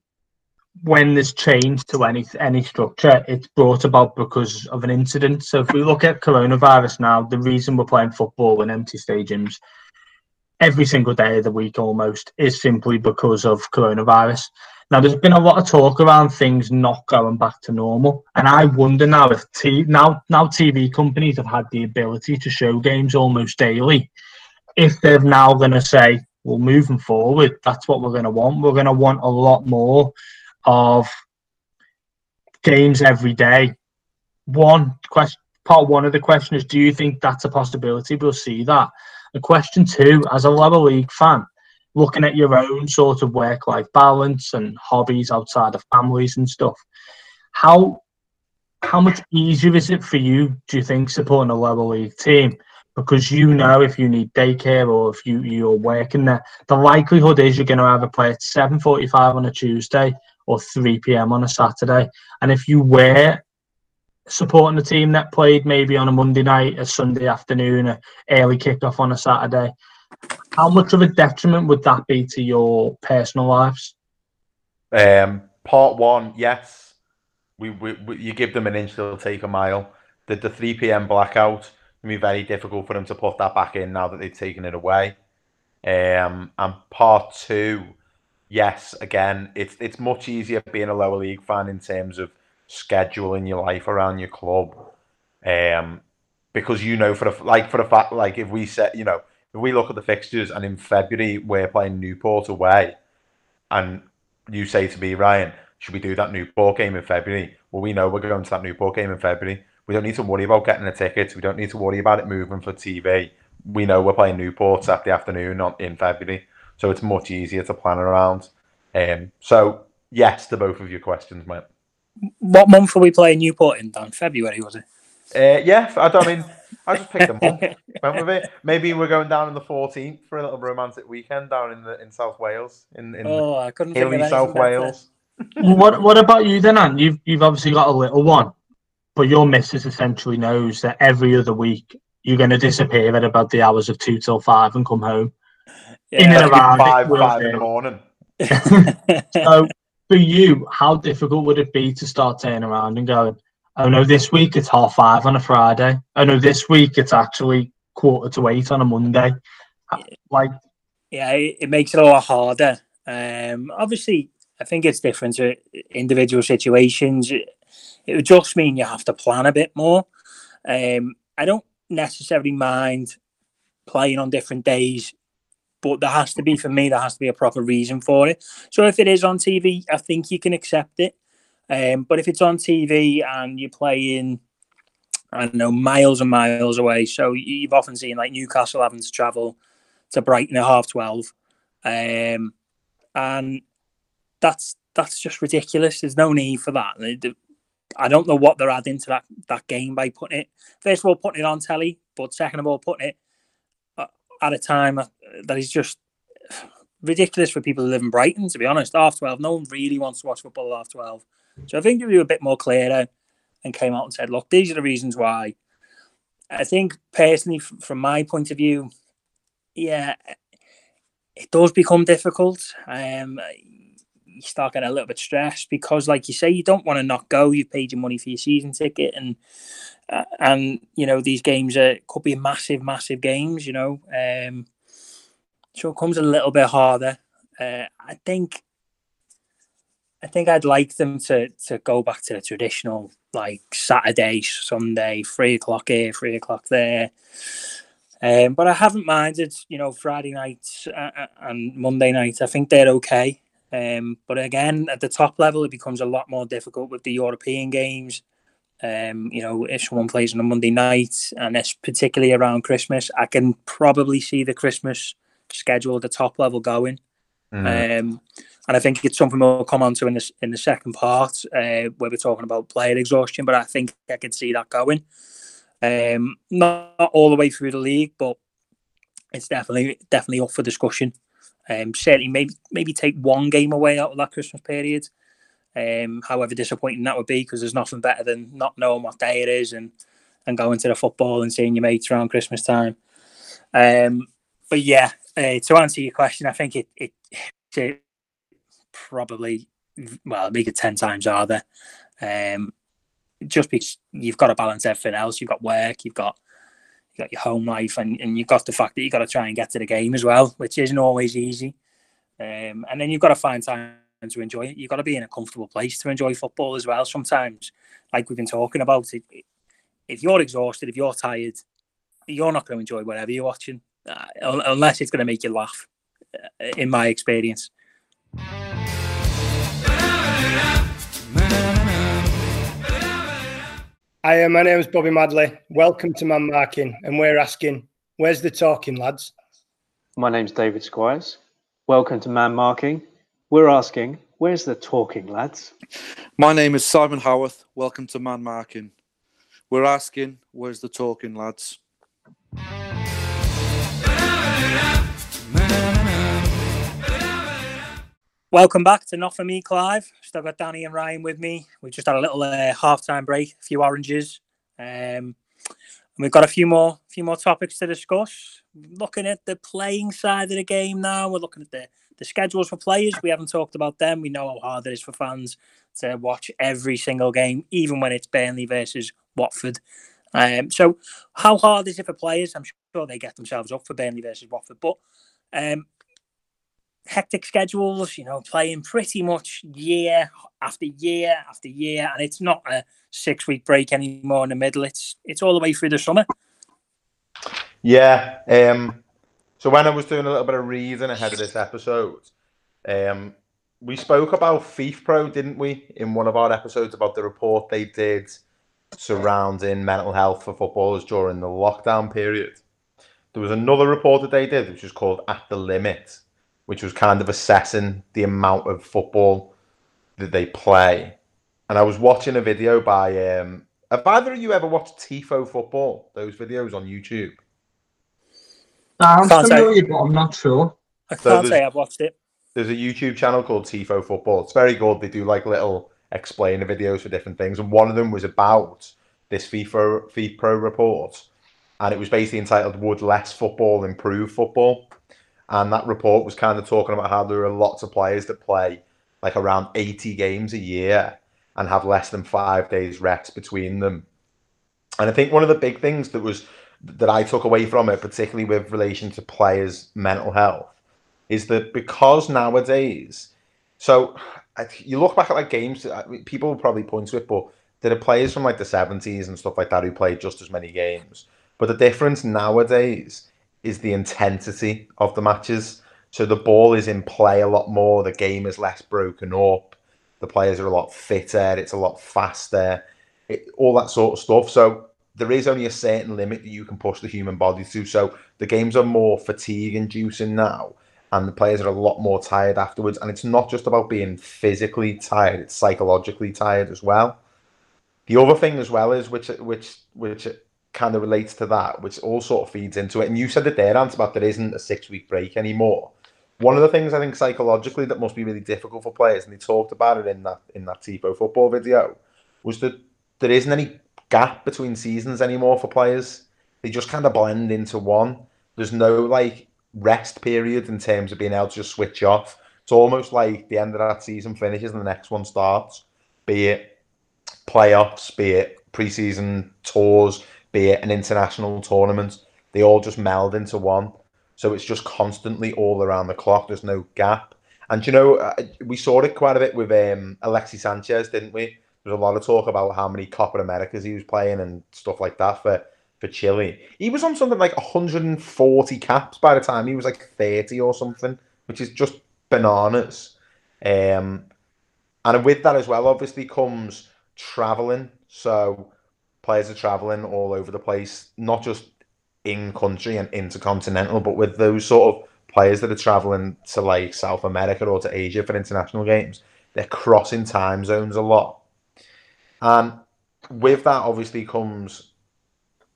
[SPEAKER 2] when there's change to any any structure, it's brought about because of an incident. So if we look at coronavirus now, the reason we're playing football in empty stadiums every single day of the week almost is simply because of coronavirus. Now there's been a lot of talk around things not going back to normal, and I wonder now if t- now now TV companies have had the ability to show games almost daily, if they're now going to say, well, moving forward, that's what we're going to want. We're going to want a lot more of games every day. One question, part one of the question is, do you think that's a possibility? We'll see that. And question two, as a lower league fan, looking at your own sort of work-life balance and hobbies outside of families and stuff, how how much easier is it for you, do you think, supporting a lower league team? Because you know if you need daycare or if you, you're working there, the likelihood is you're going to either play at 7.45 on a Tuesday or 3 p.m. on a Saturday. And if you were supporting the team that played maybe on a Monday night, a Sunday afternoon, an early kickoff on a Saturday. How much of a detriment would that be to your personal lives?
[SPEAKER 5] Um, part one, yes. We, we, we you give them an inch, they'll take a mile. The the three p.m. blackout it'll be very difficult for them to put that back in now that they've taken it away. Um, and part two, yes, again, it's it's much easier being a lower league fan in terms of scheduling your life around your club. Um, because you know for a like for a fact like if we set you know if we look at the fixtures and in February we're playing Newport away, and you say to me, Ryan, should we do that Newport game in February? Well, we know we're going to that Newport game in February. We don't need to worry about getting the tickets. We don't need to worry about it moving for TV. We know we're playing Newport Saturday afternoon on, in February, so it's much easier to plan around. Um, so yes to both of your questions, mate.
[SPEAKER 4] What month are we playing Newport in, Dan? February, was it?
[SPEAKER 5] Uh, yeah, I don't I mean. I just picked a month. Went with it. Maybe we're going down on the 14th for a little romantic weekend down in the in South Wales, in, in
[SPEAKER 4] Oh, I couldn't think of
[SPEAKER 5] hilly South. Wales.
[SPEAKER 2] what What about you then, Anne? You've you've obviously got a little one, but your missus essentially knows that every other week you're going to disappear at about the hours of two till five and come home. In and around
[SPEAKER 5] five five in the morning.
[SPEAKER 2] So for you, how difficult would it be to start turning around and going, oh no, this week it's half five on a Friday. Oh no, this week it's actually quarter to eight on a Monday. Like,
[SPEAKER 4] yeah, it, it makes it a lot harder. Um, obviously, I think it's different to individual situations. It, would just mean you have to plan a bit more. Um, I don't necessarily mind playing on different days, but there has to be, for me, there has to be a proper reason for it. So if it is on TV, I think you can accept it. Um, but if it's on TV and you're playing, I don't know, miles and miles away, so you've often seen like Newcastle having to travel to Brighton at half twelve, um, and that's that's just ridiculous. There's no need for that. I don't know what they're adding to that that game by putting it. First of all, putting it on telly, but second of all, putting it uh, at a time that that is just ridiculous for people who live in Brighton. To be honest, half twelve, no one really wants to watch football half twelve. So I think if you were a bit more clearer and came out and said, "Look, these are the reasons why," I think personally, from my point of view, yeah, it does become difficult. Um, you start getting a little bit stressed because, like you say, you don't want to not go. You've paid your money for your season ticket, and uh, and you know these games are could be massive, massive games. You know, um, so it comes a little bit harder. Uh, I think. I think I'd like them to to go back to the traditional like Saturday, Sunday, three o'clock here, three o'clock there. Um, but I haven't minded, you know, Friday nights uh, uh, and Monday nights. I think they're okay. Um, but again, at the top level, it becomes a lot more difficult with the European games. Um, you know, if someone plays on a Monday night, and it's particularly around Christmas, I can probably see the Christmas schedule at the top level going. Um, and I think it's something we'll come on to in the, in the second part uh, where we're talking about player exhaustion, but I think I could see that going. Um, not, not all the way through the league, but it's definitely definitely up for discussion. Um, certainly, maybe maybe take one game away out of that Christmas period. Um, however disappointing that would be, because there's nothing better than not knowing what day it is and and going to the football and seeing your mates around Christmas time. Um, but yeah, uh, to answer your question, I think it it, it probably well make it ten times harder. Um, just because you've got to balance everything else. You've got work, you've got you got your home life, and, and you've got the fact that you've got to try and get to the game as well, which isn't always easy. Um, and then you've got to find time to enjoy it. You've got to be in a comfortable place to enjoy football as well. Sometimes, like we've been talking about, it, if you're exhausted, if you're tired, you're not going to enjoy whatever you're watching, uh, unless it's going to make you laugh. uh, In my experience.
[SPEAKER 7] Hi, uh, my name is Bobby Madley. Welcome to Man Marking, and we're asking, where's the talking, lads?
[SPEAKER 8] My name's David Squires. Welcome to Man Marking. We're asking, where's the talking, lads?
[SPEAKER 9] My name is Simon Howarth. Welcome to Man Marking. We're asking, where's the talking, lads?
[SPEAKER 4] Welcome back to Not For Me, Clive. Still got Danny and Ryan with me. We've just had a little uh, half-time break, a few oranges. Um, and we've got a few more, few more topics to discuss. Looking at the playing side of the game now, we're looking at the, the schedules for players. We haven't talked about them. We know how hard it is for fans to watch every single game, even when it's Burnley versus Watford. Um, so, how hard is it for players? I'm sure they get themselves up for Burnley versus Watford, but um, hectic schedules, you know, playing pretty much year after year after year, and it's not a six week break anymore in the middle. It's it's all the way through the summer.
[SPEAKER 5] Yeah. Um, so when I was doing a little bit of reading ahead of this episode, um, we spoke about FIFPro, didn't we, in one of our episodes about the report they did surrounding mental health for footballers during the lockdown period. There was another report that they did, which was called At the Limit, which was kind of assessing the amount of football that they play. And I was watching a video by um, have either of you ever watched Tifo Football? Those videos on YouTube.
[SPEAKER 2] I'm
[SPEAKER 4] Can't say.
[SPEAKER 2] familiar, but I'm not sure.
[SPEAKER 4] I
[SPEAKER 5] So
[SPEAKER 4] can't
[SPEAKER 5] there's-
[SPEAKER 4] say I've watched it.
[SPEAKER 5] There's a YouTube channel called Tifo Football. It's very good. They do like little explainer videos for different things, and one of them was about this FIFA FIFPro report, and it was basically entitled "Would Less Football Improve Football?" And that report was kind of talking about how there are lots of players that play like around 80 games a year and have less than five days rest between them. And I think one of the big things that was that I took away from it, particularly with relation to players' mental health, is that because nowadays, so you look back at like games, people will probably point to it, but there are players from like the 70s and stuff like that who played just as many games. But the difference nowadays is the intensity of the matches. So the ball is in play a lot more, the game is less broken up, the players are a lot fitter, it's a lot faster, it, all that sort of stuff. So there is only a certain limit that you can push the human body to. So the games are more fatigue inducing now, and the players are a lot more tired afterwards. And it's not just about being physically tired; it's psychologically tired as well. The other thing as well is which which which kind of relates to that, which all sort of feeds into it. And you said that there, Ant, about there isn't a six week break anymore. One of the things I think psychologically that must be really difficult for players, and they talked about it in that in that Tifo football video, was that there isn't any gap between seasons anymore for players. They just kind of blend into one. There's no like rest period in terms of being able to just switch off. It's almost like the end of that season finishes and the next one starts. Be it playoffs, be it preseason tours, be it an international tournament, they all just meld into one. So it's just constantly all around the clock. There's no gap. And you know, uh, we saw it quite a bit with um, Alexis Sanchez, didn't we? There's a lot of talk about how many Copa Americas he was playing and stuff like that for for Chile. He was on something like 140 caps by the time he was like 30 or something, which is just bananas. Um, and with that as well, obviously comes traveling. So players are traveling all over the place, not just in country and intercontinental, but with those sort of players that are traveling to like South America or to Asia for international games, they're crossing time zones a lot. And with that, obviously, comes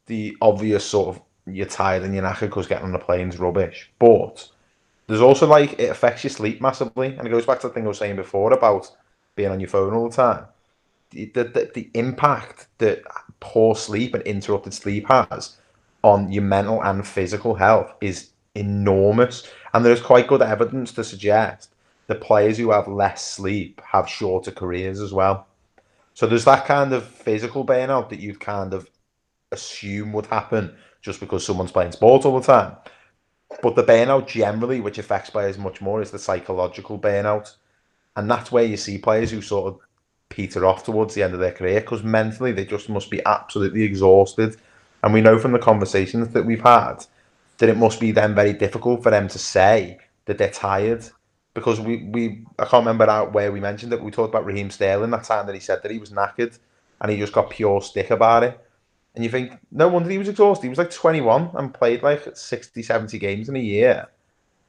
[SPEAKER 5] the obvious sort of you're tired and you're knackered because getting on the plane's rubbish. But there's also like it affects your sleep massively, and it goes back to the thing I was saying before about being on your phone all the time. The, the, the impact that poor sleep and interrupted sleep has on your mental and physical health is enormous. And there's quite good evidence to suggest that players who have less sleep have shorter careers as well. So there's that kind of physical burnout that you'd kind of assume would happen just because someone's playing sport all the time. But the burnout generally, which affects players much more, is the psychological burnout. And that's where you see players who sort of peter off towards the end of their career because mentally they just must be absolutely exhausted. And we know from the conversations that we've had that it must be then very difficult for them to say that they're tired because we, we I can't remember out where we mentioned it. We talked about Raheem Sterling that time that he said that he was knackered and he just got pure stick about it. And you think, no wonder he was exhausted. He was like 21 and played like 60, 70 games in a year.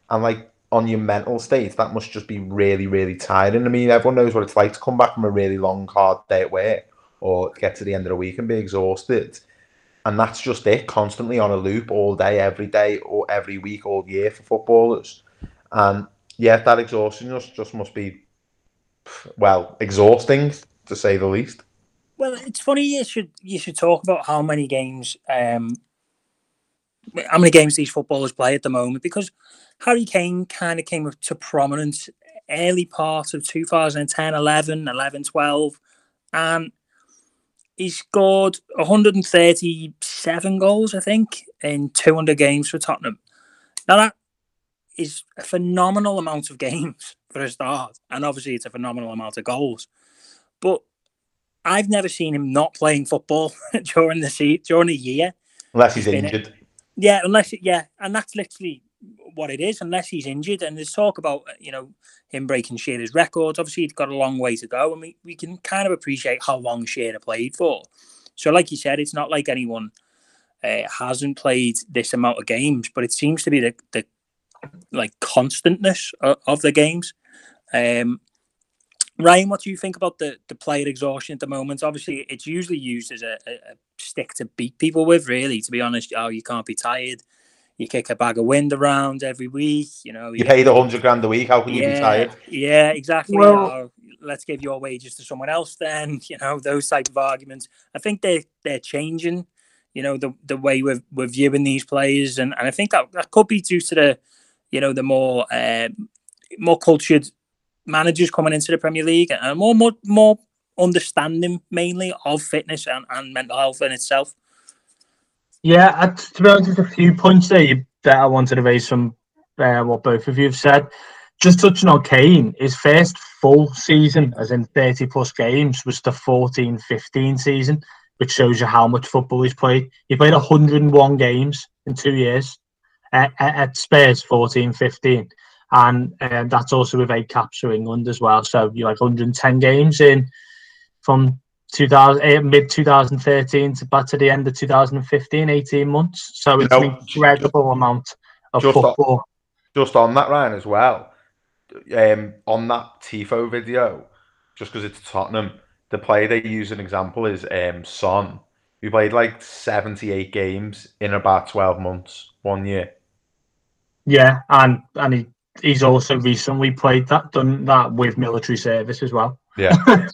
[SPEAKER 5] And like on your mental state, that must just be really, really tiring. I mean, everyone knows what it's like to come back from a really long, hard day at work or get to the end of the week and be exhausted. And that's just it, constantly on a loop all day, every day, or every week, all year for footballers. And yeah, that exhaustion just, just must be, well, exhausting to say the least.
[SPEAKER 4] Well, it's funny you should you should talk about how many games um how many games these footballers play at the moment because Harry Kane kind of came to prominence early part of 2010, 11, 11, 12 and he scored 137 goals I think in 200 games for Tottenham. Now that is a phenomenal amount of games for a start and obviously it's a phenomenal amount of goals. But I've never seen him not playing football during the se- during a year.
[SPEAKER 5] Unless he's injured.
[SPEAKER 4] Yeah, unless yeah, and that's literally what it is. Unless he's injured, and there's talk about you know him breaking Shearer's records. Obviously, he's got a long way to go, and we, we can kind of appreciate how long Shearer played for. So, like you said, it's not like anyone uh, hasn't played this amount of games, but it seems to be the the like constantness of, of the games. Um, Ryan, what do you think about the, the player exhaustion at the moment? Obviously, it's usually used as a, a stick to beat people with, really, to be honest. Oh, you can't be tired. You kick a bag of wind around every week, you know.
[SPEAKER 5] You paid a hundred grand a week. How can you be tired?
[SPEAKER 4] Yeah, exactly.
[SPEAKER 2] Well-
[SPEAKER 4] let's give your wages to someone else then, you know, those type of arguments. I think they they're changing, you know, the the way we're, we're viewing these players and, and I think that, that could be due to the, you know, the more uh, more cultured managers coming into the Premier League and more more more understanding mainly of fitness and, and mental health in itself.
[SPEAKER 2] Yeah, I, to be honest, there's a few points there that I wanted to raise from uh, what both of you have said. Just touching on Kane, his first full season, as in 30 plus games, was the 14 15 season, which shows you how much football he's played. He played 101 games in two years at, at, at Spurs 14 15. And um, that's also with eight caps for England as well. So you're like 110 games in from 2000 eh, mid 2013 to back to the end of 2015 18 months so it's
[SPEAKER 5] know,
[SPEAKER 2] an incredible amount of
[SPEAKER 5] just on-
[SPEAKER 2] football
[SPEAKER 5] Just on that, Ryan, as well. Um, on that Tifo video, just because it's Tottenham, the player they use an example is um, Son, who played like 78 games in about 12 months, one year.
[SPEAKER 2] yeah and and he, he's also recently played that done that with military service as well
[SPEAKER 5] Yeah.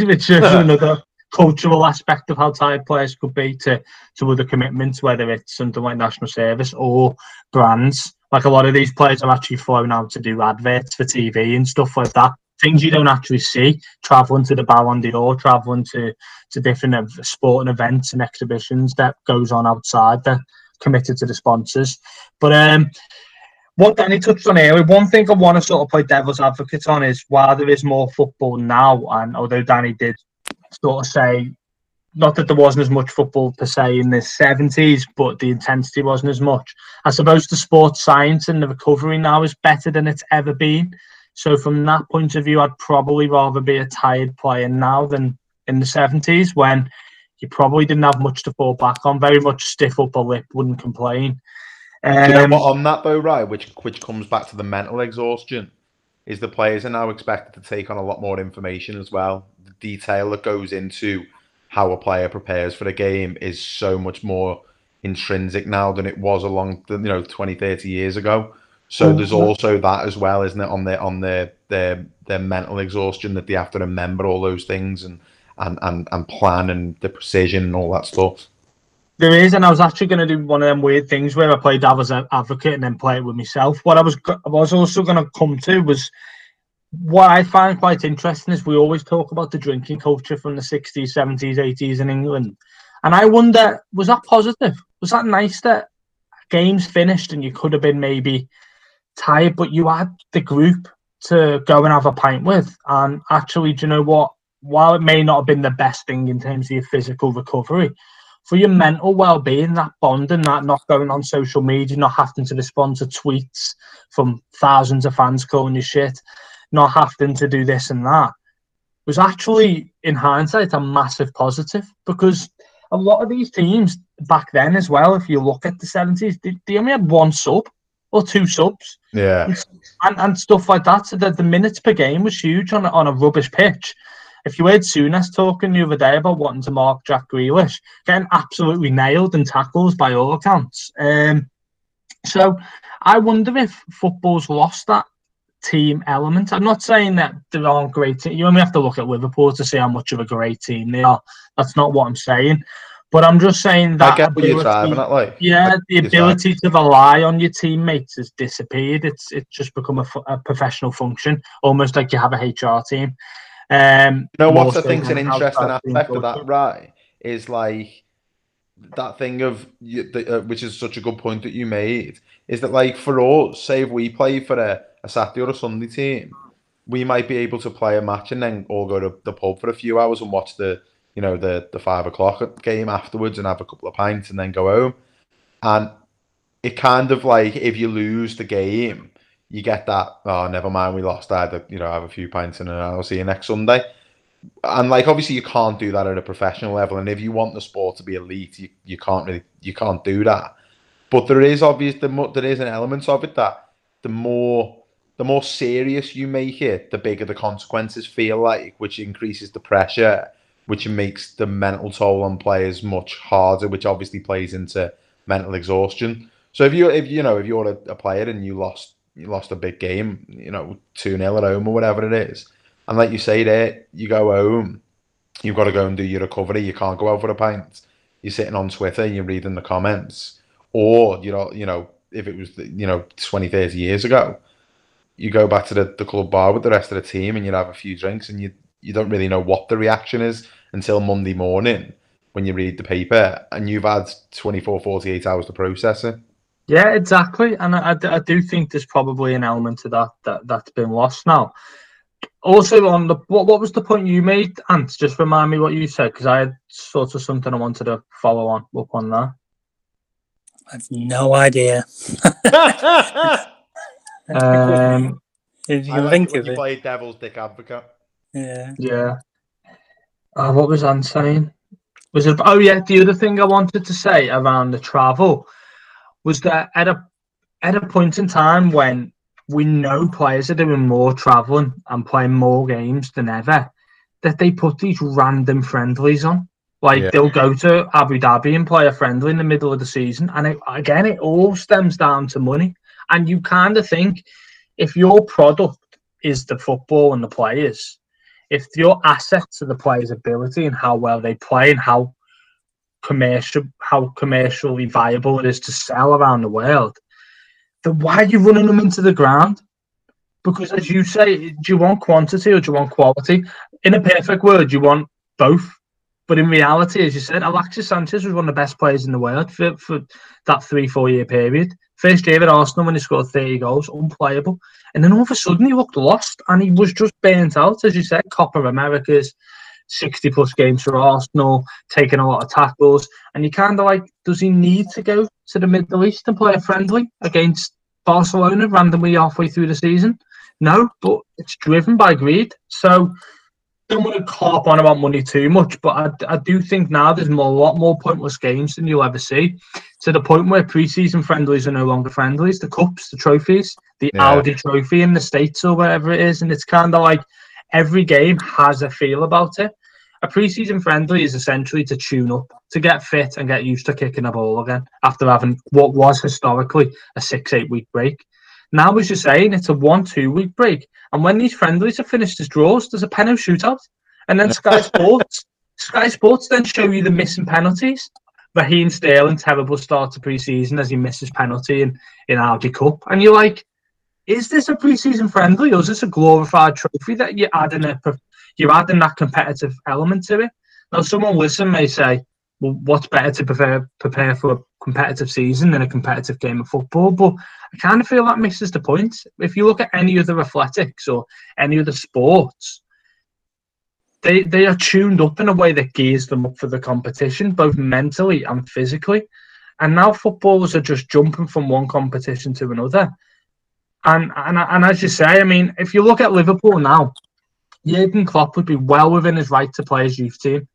[SPEAKER 2] which is another cultural aspect of how tired players could be to to other commitments whether it's something like national service or brands. Like a lot of these players are actually flown out to do adverts for tv and stuff like that. Things you don't actually see traveling to the Ballon d'Or traveling to to different ev- sporting events and exhibitions that goes on outside they're committed to the sponsors. But um what Danny touched on earlier, one thing I want to sort of play devil's advocate on is while there is more football now, and although Danny did sort of say, not that there wasn't as much football per se in the 70s, but the intensity wasn't as much. I suppose the sports science and the recovery now is better than it's ever been. So, from that point of view, I'd probably rather be a tired player now than in the 70s when you probably didn't have much to fall back on, very much stiff upper lip, wouldn't complain.
[SPEAKER 5] Do you know
[SPEAKER 2] Um,
[SPEAKER 5] what, on that though, right, which which comes back to the mental exhaustion, is the players are now expected to take on a lot more information as well. The detail that goes into how a player prepares for the game is so much more intrinsic now than it was along the, you know 20 30 years ago so there's
[SPEAKER 2] Mhm.
[SPEAKER 5] also that as well isn't it on their on their their their mental exhaustion that they have to remember all those things and and and, and plan and the precision and all that stuff
[SPEAKER 2] There is, and I was actually going to do one of them weird things where I play devil's advocate and then play it with myself. What I was, I was also going to come to was what I find quite interesting is we always talk about the drinking culture from the 60s, 70s, 80s in England. And I wonder, was that positive? Was that nice that games finished and you could have been maybe tired, but you had the group to go and have a pint with? And actually, do you know what? While it may not have been the best thing in terms of your physical recovery, for your mental well-being, that bonding, that not going on social media, not having to respond to tweets from thousands of fans calling you shit, not having to do this and that, was actually, in hindsight, a massive positive because a lot of these teams back then as well, if you look at the 70s, they, they only had one sub or two subs
[SPEAKER 5] yeah
[SPEAKER 2] and, and stuff like that. So that the minutes per game was huge on on a rubbish pitch. If you heard Souness talking the other day about wanting to mark Jack Grealish, getting absolutely nailed and tackles by all accounts. Um, so I wonder if football's lost that team element. I'm not saying that there aren't great teams. You only have to look at Liverpool to see how much of a great team they are. That's not what I'm saying. But I'm just saying that
[SPEAKER 5] I get what you're driving at, like.
[SPEAKER 2] yeah, the ability to rely on your teammates has disappeared. It's it's just become a, a professional function, almost like you have a HR team. Um, more
[SPEAKER 5] what I think's an interesting aspect of that, right? Is like that thing of you- the, uh, which is such a good point that you made. Is that like for us, say if we play for a, a Saturday or a Sunday team, we might be able to play a match and then all go to the pub for a few hours and watch the you know the the five o'clock game afterwards and have a couple of pints and then go home. And it kind of like if you lose the game, you get that. Oh, never mind, we lost. I had to, you know have a few pints and I'll see you next Sunday. And like obviously you can't do that at a professional level. And if you want the sport to be elite, you, you can't really you can't do that. But there is obvious the mo- there is an element of it that the more the more serious you make it, the bigger the consequences feel like, which increases the pressure, which makes the mental toll on players much harder, which obviously plays into mental exhaustion. So if you if you know if you're a, a player and you lost you lost a big game, you know two 0 at home or whatever it is, and like you say there, you go home, you've got to go and do your recovery. You can't go out for a pint. You're sitting on Twitter and you're reading the comments, or you know you know if it was you know 20, 30 years ago, you go back to the, the club bar with the rest of the team and you'd have a few drinks and you you don't really know what the reaction is until Monday morning when you read the paper and you've had 24, 48 hours to process it.
[SPEAKER 2] Yeah, exactly. And I I do think there's probably an element to that, that that's been lost now. Also, on the what, what was the point you made, Ant? Just remind me what you said because I had sort of something I wanted to follow on up on that.
[SPEAKER 4] I've no idea.
[SPEAKER 2] Um,
[SPEAKER 4] if you
[SPEAKER 5] I
[SPEAKER 4] can
[SPEAKER 5] like
[SPEAKER 4] think
[SPEAKER 5] it
[SPEAKER 4] of
[SPEAKER 5] you
[SPEAKER 4] it.
[SPEAKER 5] play devil's dick advocate.
[SPEAKER 4] Yeah.
[SPEAKER 2] yeah. Oh, what was Ant saying? Was it? Oh yeah, the other thing I wanted to say around the travel was that at a at a point in time when we know players are doing more traveling and playing more games than ever, that they put these random friendlies on. Like
[SPEAKER 5] Yeah.
[SPEAKER 2] they'll go to Abu Dhabi and play a friendly in the middle of the season, and it, again, it all stems down to money. And you kind of think if your product is the football and the players, if your assets are the players' ability and how well they play and how commercial how commercially viable it is to sell around the world, then why are you running them into the ground? Because as you say, do you want quantity or do you want quality? In a perfect world, you want both. But in reality, as you said, Alexis Sanchez was one of the best players in the world for, for that three, four year period. First year at Arsenal when he scored 30 goals, unplayable. And then all of a sudden he looked lost and he was just burnt out, as you said, Copa Americas, 60 plus games for Arsenal, taking a lot of tackles. And you kind of like, does he need to go to the Middle East and play a friendly against Barcelona randomly halfway through the season? No, but it's driven by greed. So don't want to harp on about money too much, but I, I do think now there's more, a lot more pointless games than you'll ever see. To the point where preseason friendlies are no longer friendlies. The cups, the trophies, the
[SPEAKER 5] Yeah.
[SPEAKER 2] Audi Trophy in the states or wherever it is, and it's kind of like every game has a feel about it. A preseason friendly is essentially to tune up, to get fit and get used to kicking a ball again after having what was historically a six, eight week break. Now, as you're saying, it's a one, two week break. And when these friendlies are finished as draws, there's a penalty shootout. And then Sky Sports, Sky Sports then show you the missing penalties. Raheem Sterling, terrible start to pre-season as he misses penalty in, in Audi Cup. And you're like, is this a pre-season friendly or is this a glorified trophy that you're adding a you're adding that competitive element to it? Now someone listen may say, well, what's better to prepare prepare for a competitive season than a competitive game of football? But I kind of feel that misses the point. If you look at any other athletics or any other sports, they they are tuned up in a way that gears them up for the competition, both mentally and physically. And now footballers are just jumping from one competition to another. And and and as you say, I mean, if you look at Liverpool now, Jurgen Klopp would be well within his right to play his youth team,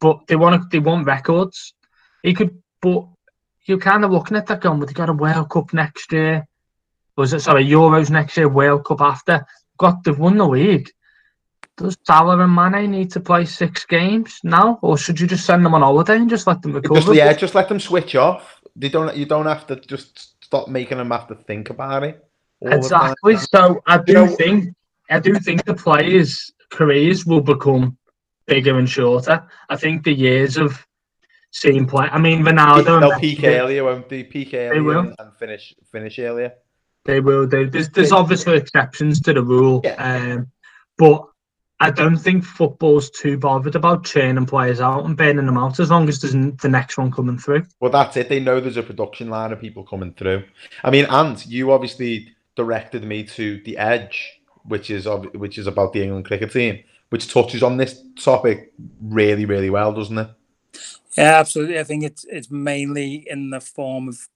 [SPEAKER 2] but they want they want records. He could, but you're kind of looking at that going, well, they got a World Cup next year. Was it sorry Euros next year, World Cup after? Got they've won the league. Does Salah and Mane need to play six games now, or should you just send them on holiday and just let them recover?
[SPEAKER 5] Just, yeah, just let them switch off. They don't. You don't have to just stop making them have to think about it. all the time.
[SPEAKER 2] Exactly. So I do
[SPEAKER 5] You know-
[SPEAKER 2] think I do think the players' careers will become bigger and shorter. I think the years of seeing play. I mean, Ronaldo. and
[SPEAKER 5] They'll peak earlier, won't they? Peak earlier
[SPEAKER 2] will.
[SPEAKER 5] and, and finish finish earlier.
[SPEAKER 2] They will. They, there's there's obviously exceptions to the rule.
[SPEAKER 5] Yeah.
[SPEAKER 2] Um, but I don't think football's too bothered about churning players out and burning them out as long as there's the next one coming through.
[SPEAKER 5] Well, that's it. They know there's a production line of people coming through. I mean, and you obviously directed me to the Edge, which is ob- which is about the England cricket team, which touches on this topic really, really well, doesn't it?
[SPEAKER 4] Yeah, absolutely. I think it's it's mainly in the form of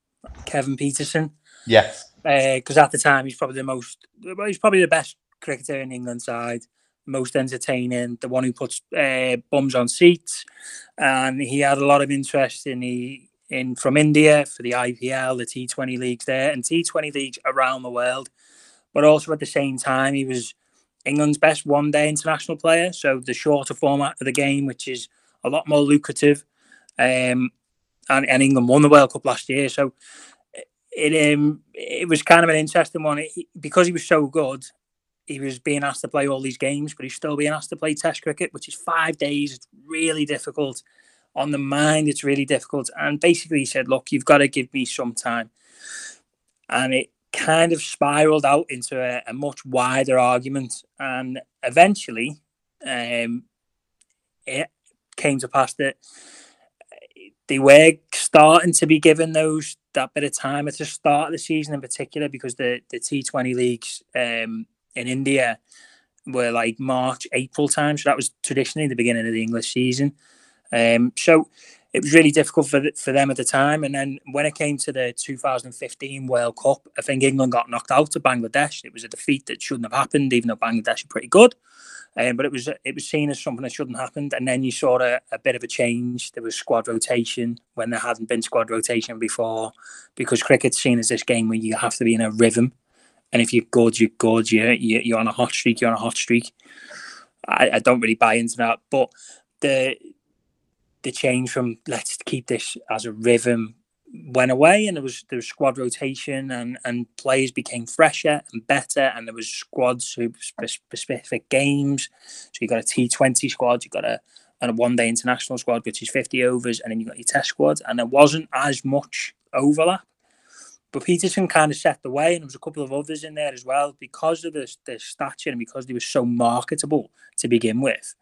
[SPEAKER 4] Kevin Pietersen
[SPEAKER 5] Yes.
[SPEAKER 4] because at the time he's probably the most well, he's probably the best cricketer in England side, most entertaining, the one who puts uh, bums on seats, and he had a lot of interest in the in from India for the IPL, the T20 leagues there, and T20 leagues around the world. But also at the same time, he was England's best one-day international player, so the shorter format of the game, which is a lot more lucrative. Um, and, and England won the World Cup last year, so it um it was kind of an interesting one He- because he was so good. He was being asked to play all these games, but he's still being asked to play Test cricket, which is five days. It's really difficult on the mind. It's really difficult. And basically, he said, "Look, you've got to give me some time." And it kind of spiraled out into a, a much wider argument, and eventually, um, it came to pass that they were starting to be given those that bit of time at the start of the season in particular because the the T20 leagues um, in India were like March April time so that was traditionally the beginning of the English season. Um, so it was really difficult for for them at the time and then when it came to the 2015 World Cup I think England got knocked out to Bangladesh it was a defeat that shouldn't have happened even though Bangladesh are pretty good um, but it was it was seen as something that shouldn't have happened. And then you saw a, a bit of a change. There was squad rotation when there hadn't been squad rotation before, because cricket's seen as this game where you have to be in a rhythm. And if you're good, you're good. You're you're on a hot streak. You're on a hot streak. I, I don't really buy into that, but the the change from let's keep this as a rhythm went away and there was there was squad rotation and and players became fresher and better and there was squads for specific games. So you got a T20 squad you got a and a one day international squad which is 50 overs and then you got your test squad and there wasn't as much overlap. But Pietersen kind of set the way and there was a couple of others in there as well because of the, the stature and because they were so marketable to begin with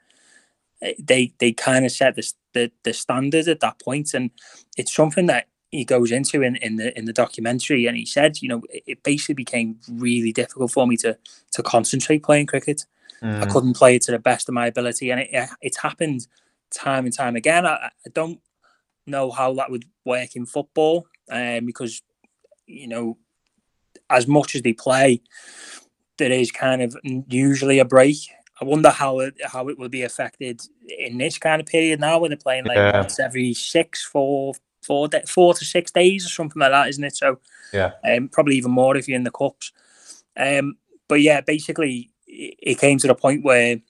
[SPEAKER 4] they they kind of set the, the the standard at that point and it's something that he goes into in, in the in the documentary and he said you know it, basically became really difficult for me to to concentrate playing cricket
[SPEAKER 5] Mm.
[SPEAKER 4] i couldn't play it to the best of my ability and it, it's happened time and time again I, I don't know how that would work in football um, because you know as much as they play there is kind of usually a break I wonder how it how it will be affected in this kind of period now when they're playing like
[SPEAKER 5] Yeah.
[SPEAKER 4] once every six, four, four, da four to six days or something like that, isn't it? So
[SPEAKER 5] Yeah.
[SPEAKER 4] um, probably even more if you're in the cups. Um, but yeah, basically it it came to the point where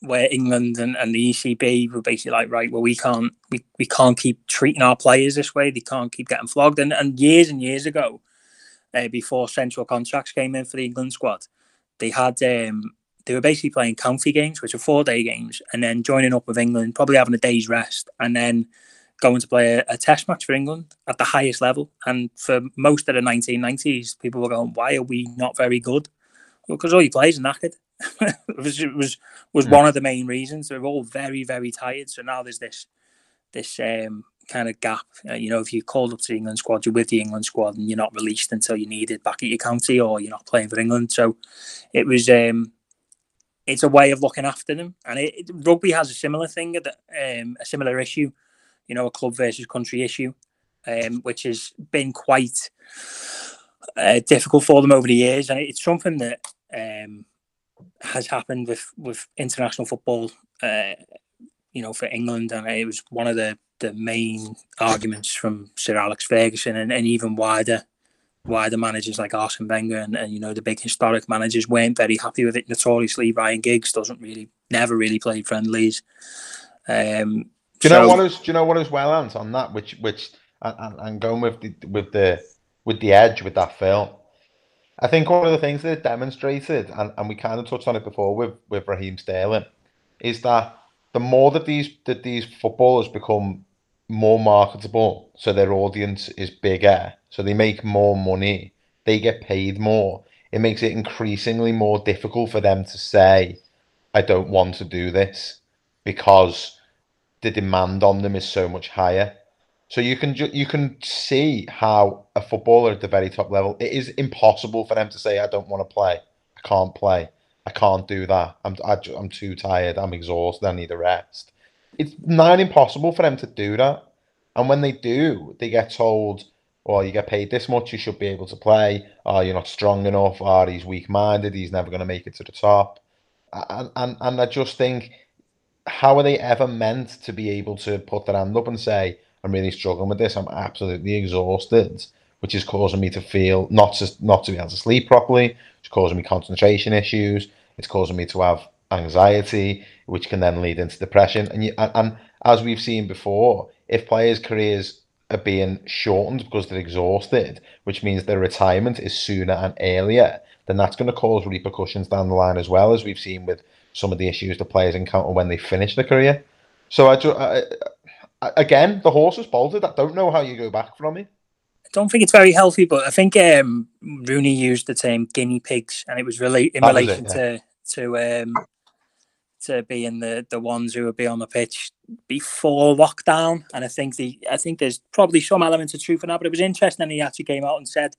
[SPEAKER 4] where England and, and the ECB were basically like, right, well, we can't we, we can't keep treating our players this way. They can't keep getting flogged. And and years and years ago, uh, before central contracts came in for the England squad, they had um, they were basically playing county games, which are four day games, and then joining up with England, probably having a day's rest, and then going to play a, a test match for England at the highest level. And for most of the 1990s, people were going, "Why are we not very good?" Well, because all your players are knackered. it was it was was one of the main reasons. They're all very very tired. So now there's this this um, kind of gap. Uh, you know, if you're called up to the England squad, you're with the England squad, and you're not released until you're needed back at your county, or you're not playing for England. So it was. Um, it's a way of looking after them, and it, it- rugby has a similar thing, um, a similar issue. You know, a club versus country issue, um, which has been quite uh, difficult for them over the years, and it's something that um, has happened with with international football. Uh, you know, for England, and it was one of the the main arguments from Sir Alex Ferguson and, and even wider wider managers like Arsene Wenger and, and you know the big historic managers weren't very happy with it. Notoriously, Ryan Giggs doesn't really never really played friendlies. Um,
[SPEAKER 5] Do you know
[SPEAKER 4] so-
[SPEAKER 5] what is? Do you know what is well Ant, on that? Which which and, and, and going with the with the with the edge with that film. I think one of the things that it demonstrated, and, and we kind of touched on it before with, with Raheem Sterling, is that the more that these that these footballers become more marketable, so their audience is bigger, so they make more money, they get paid more. It makes it increasingly more difficult for them to say, "I don't want to do this," because the demand on them is so much higher. So you can ju- you can see how a footballer at the very top level, it is impossible for them to say, "I don't want to play, I can't play, I can't do that, I'm I, ju- I'm too tired, I'm exhausted, I need a rest." It's nigh impossible for them to do that, and when they do, they get told, "Well, you get paid this much, you should be able to play. Oh, you're not strong enough. Oh, he's weak-minded. He's never going to make it to the top." And and and I just think, how are they ever meant to be able to put their hand up and say, I'm really struggling with this. I'm absolutely exhausted, which is causing me to feel not to not to be able to sleep properly. It's causing me concentration issues. It's causing me to have anxiety, which can then lead into depression. And you, and, and as we've seen before, if players' careers are being shortened because they're exhausted, which means their retirement is sooner and earlier, then that's going to cause repercussions down the line as well, as we've seen with some of the issues the players encounter when they finish their career. So I, ju- I, I again, the horse has bolted. I don't know how you go back from it.
[SPEAKER 4] I don't think it's very healthy, but I think um, Rooney used the term guinea pigs, and it was really in
[SPEAKER 5] That
[SPEAKER 4] relation
[SPEAKER 5] it, yeah.
[SPEAKER 4] to to um, to being the the ones who would be on the pitch before lockdown. And I think the I think there's probably some element of truth in that, but it was interesting. And he actually came out and said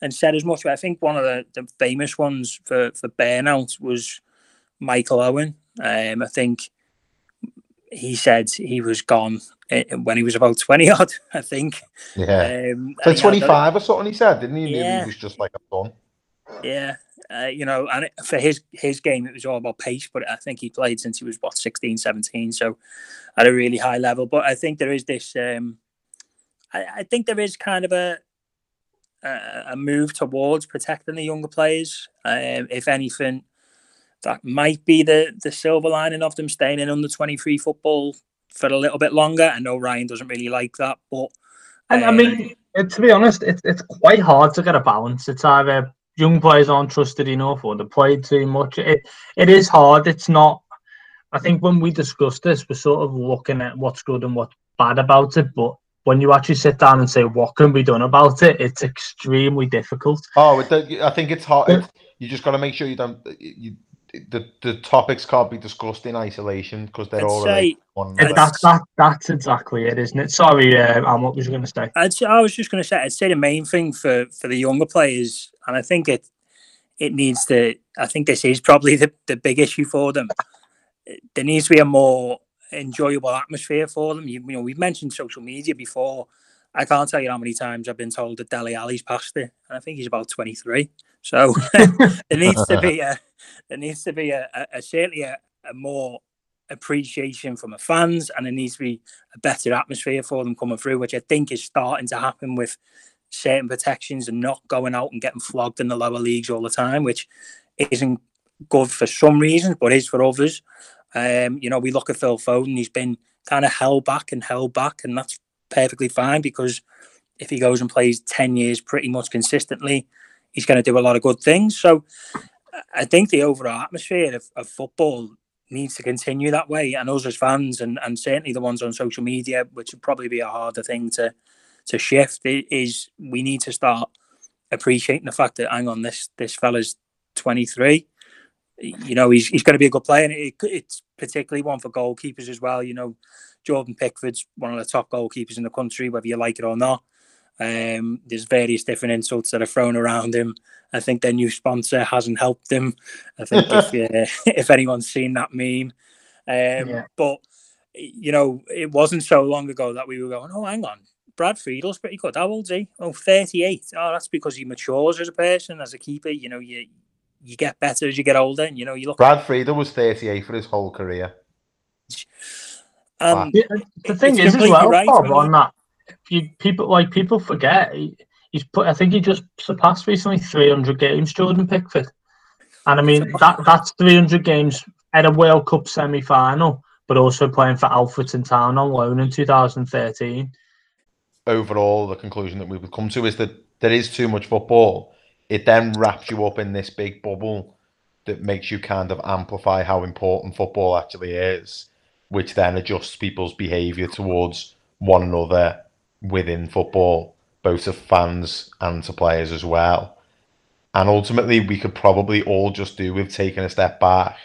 [SPEAKER 4] and said as much. But I think one of the, the famous ones for for burnout was Michael Owen. Um, I think he said he was gone eh, when he was about twenty odd. I think.
[SPEAKER 5] Yeah.
[SPEAKER 4] Um,
[SPEAKER 5] So
[SPEAKER 4] and he had a-
[SPEAKER 5] 25 or something, he said, didn't he?
[SPEAKER 4] Yeah.
[SPEAKER 5] He was just like, I'm done.
[SPEAKER 4] Yeah, uh, you know, and for his his game, it was all about pace. But I think he played since he was what 16, 17, so at a really high level. But I think there is this. Um, I, I think there is kind of a a, move towards protecting the younger players. Um, if anything, that might be the the silver lining of them staying in under twenty three football for a little bit longer. I know Ryan doesn't really like that, but
[SPEAKER 2] And I
[SPEAKER 4] um,
[SPEAKER 2] mean, it, to be honest, it's it's quite hard to get a balance. It's either young players aren't trusted enough or they played too much. It it is hard. It's not. I think when we discuss this, we're sort of looking at what's good and what's bad about it. But when you actually sit down and say what can be done about it, it's extremely difficult.
[SPEAKER 5] Oh, I think it's hard. it- you just got to make sure you don't. You, the the topics can't be discussed in isolation because they're
[SPEAKER 4] I'd
[SPEAKER 5] all
[SPEAKER 4] say-
[SPEAKER 5] one
[SPEAKER 2] that's that. That's exactly it, isn't it? Sorry, uh, Am, what was you going to say?
[SPEAKER 4] I'd say, I was just going to say, I'd say the main thing for for the younger players, and I think it it needs to. I think this is probably the, the big issue for them. There needs to be a more enjoyable atmosphere for them. You, you know, we've mentioned social media before. I can't tell you how many times I've been told that Dele Alli's past it, and I think he's about twenty three. So there needs to be a there needs to be a, a, a certainly a, a more appreciation from the fans, and there needs to be a better atmosphere for them coming through, which I think is starting to happen with certain protections and not going out and getting flogged in the lower leagues all the time, which isn't good for some reasons, but is for others. Um, you know, we look at Phil Foden; he's been kind of held back and held back, and that's perfectly fine because if he goes and plays ten years pretty much consistently, he's going to do a lot of good things. So, I think the overall atmosphere of, of football needs to continue that way, and us as fans, and, and certainly the ones on social media, which would probably be a harder thing to to shift, is we need to start appreciating the fact that hang on, this this fella's twenty three. You know, he's he's going to be a good player, and it, it's particularly one for goalkeepers as well. You know, Jordan Pickford's one of the top goalkeepers in the country, whether you like it or not. Um, there's various different insults that are thrown around him. I think their new sponsor hasn't helped him. I think if uh, if anyone's seen that meme, um,
[SPEAKER 2] Yeah.
[SPEAKER 4] but you know, it wasn't so long ago that we were going, oh, hang on, Brad Friedel's pretty good. How old's he? Oh, 38. Oh, that's because he matures as a person, as a keeper. You know, you you get better as you get older, and you know, you look.
[SPEAKER 5] Brad Friedel was 38 for his whole career.
[SPEAKER 4] Um,
[SPEAKER 2] Yeah, the thing is as well,
[SPEAKER 4] right,
[SPEAKER 2] Bob, on that, you, people like people forget he, he's put. I think he just surpassed recently 300 games, Jordan Pickford, and I mean that that's 300 games at a World Cup semi final, but also playing for Alfreton Town on loan in 2013.
[SPEAKER 5] Overall, the conclusion that we would come to is that there is too much football. it then wraps you up in this big bubble that makes you kind of amplify how important football actually is, which then adjusts people's behaviour towards one another within football, both to fans and to players as well. And ultimately, we could probably all just do with taking a step back,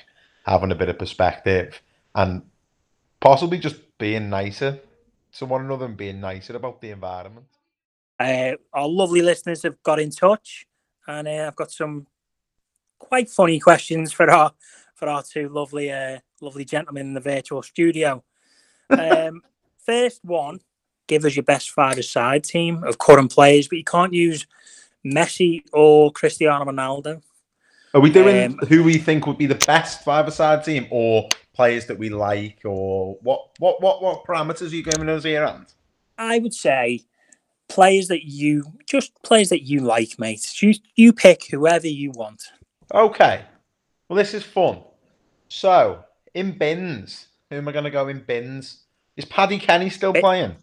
[SPEAKER 5] having a bit of perspective, and possibly just being nicer to one another and being nicer about the environment.
[SPEAKER 4] Uh, our lovely listeners have got in touch, and uh, I've got some quite funny questions for our for our two lovely uh, lovely gentlemen in the virtual studio. Um, first one, give us your best five-a-side team of current players, but you can't use Messi or Cristiano Ronaldo.
[SPEAKER 5] Are we doing
[SPEAKER 4] Um,
[SPEAKER 5] who we think would be the best five-a-side team, or players that we like, or what? What? What? What parameters are you giving us here, and?
[SPEAKER 4] I would say players that you just players that you like, mate. You you pick whoever you want.
[SPEAKER 5] Okay. Well, this is fun. So, in bins, who am I going to go in bins? Is Paddy Kenny still
[SPEAKER 4] Eh.
[SPEAKER 5] playing?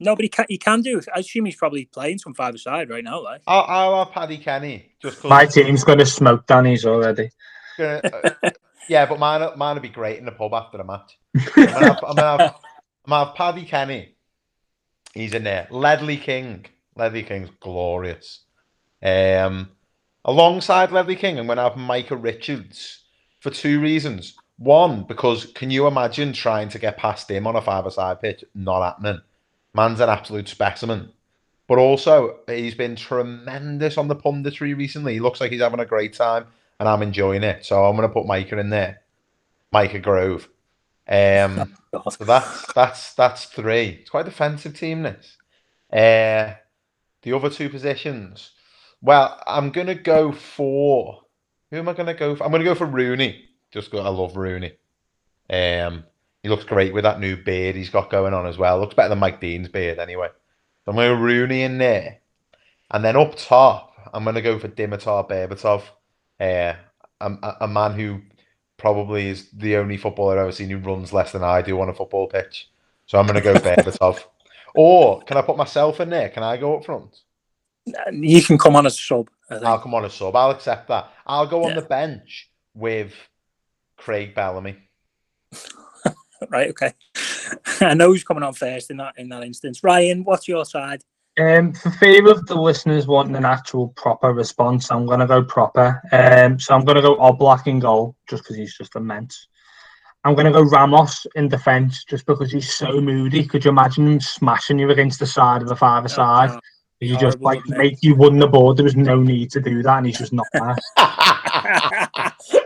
[SPEAKER 4] Nobody can He can do. I assume he's probably playing some five side right now, like.
[SPEAKER 5] I'll, I'll have Paddy Kenny. Just 'cause
[SPEAKER 2] My team's going to smoke Danny's already.
[SPEAKER 5] gonna, uh, yeah, but mine, mine would be great in the pub after the match. I'm gonna have, I'm gonna have, I'm gonna have Paddy Kenny. He's in there. Ledley King. Ledley King's glorious. Um, alongside Ledley King, I'm gonna have Micah Richards for two reasons. One, because can you imagine trying to get past him on a five-a-side pitch? Not happening. Man's an absolute specimen. But also, he's been tremendous on the punditry recently. He looks like he's having a great time, and I'm enjoying it. So I'm going to put Micah in there. Micah Grove. Um,
[SPEAKER 4] God.
[SPEAKER 5] so that's that's that's three. It's quite a defensive team. This. Uh, the other two positions. Well, I'm going to go for. Who am I going to go for? I'm going to go for Rooney. Just because I love Rooney. Um, he looks great with that new beard he's got going on as well. Looks better than Mike Dean's beard anyway. So I'm going to Rooney in there. And then up top, I'm going to go for Dimitar Berbatov. Uh, a, a- man who probably is the only footballer I've ever seen who runs less than I do on a football pitch. So I'm going to go Berbatov. Or can I put myself in there? Can I go up front?
[SPEAKER 4] You can come on as a sub. I think.
[SPEAKER 5] I'll come on as a sub. I'll accept that. I'll go on
[SPEAKER 4] Yeah.
[SPEAKER 5] the bench with Craig Bellamy.
[SPEAKER 4] Right, okay. I know who's coming on first in that in that instance. Ryan, what's your side?
[SPEAKER 2] Um, for fear of the listeners wanting an actual proper response, I'm going to go proper. Um, so I'm going to go Oblak in goal, just because he's just immense. I'm going to go Ramos in defence, just because he's so moody. Could you imagine him smashing you against the side of the five side?
[SPEAKER 4] Oh,
[SPEAKER 2] He just like make you won the board. There was no need to do that, and he's just not past.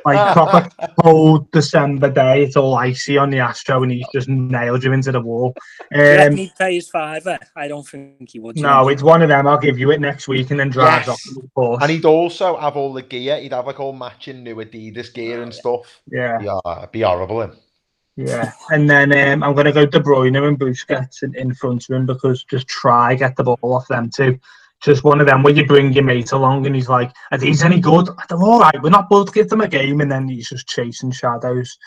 [SPEAKER 2] like proper cold December day. It's all icy on the Astro, and he's just nailed you into the wall.
[SPEAKER 4] Do you
[SPEAKER 2] Um,
[SPEAKER 4] he'd pay his fiver? I don't think he would.
[SPEAKER 2] no,
[SPEAKER 4] you?
[SPEAKER 2] it's one of them. I'll give you it next week, and then drives
[SPEAKER 5] Yes.
[SPEAKER 2] off. Of course.
[SPEAKER 5] And he'd also have all the gear. He'd have like all matching new Adidas gear and stuff.
[SPEAKER 2] yeah,
[SPEAKER 5] Yeah, it'd be horrible. Him.
[SPEAKER 2] Yeah. And then um, I'm going to go De Bruyne and Busquets in, in front of him because just try get the ball off them too. Just one of them where you bring your mate along and he's like, "Are these any good?" They're all right. We're not both give them a game, and then he's just chasing shadows.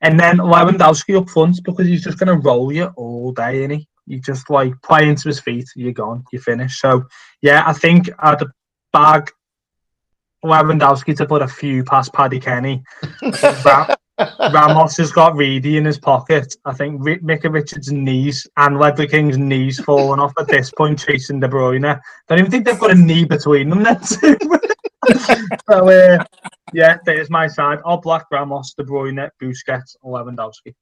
[SPEAKER 2] And then Lewandowski up front because he's just going to roll you all day, and he you just like play into his feet, you're gone, you finish. So yeah, I think I'd bag Lewandowski to put a few past Paddy Kenny. Ramos has got Reedy in his pocket. I think Ri- Micah Richards' knees and Ledley King's knees falling off at this point, chasing De Bruyne. Don't even think they've got a knee between them. Then too. so uh, yeah, there's my side. Oblak Ramos, De Bruyne, Busquets, Lewandowski.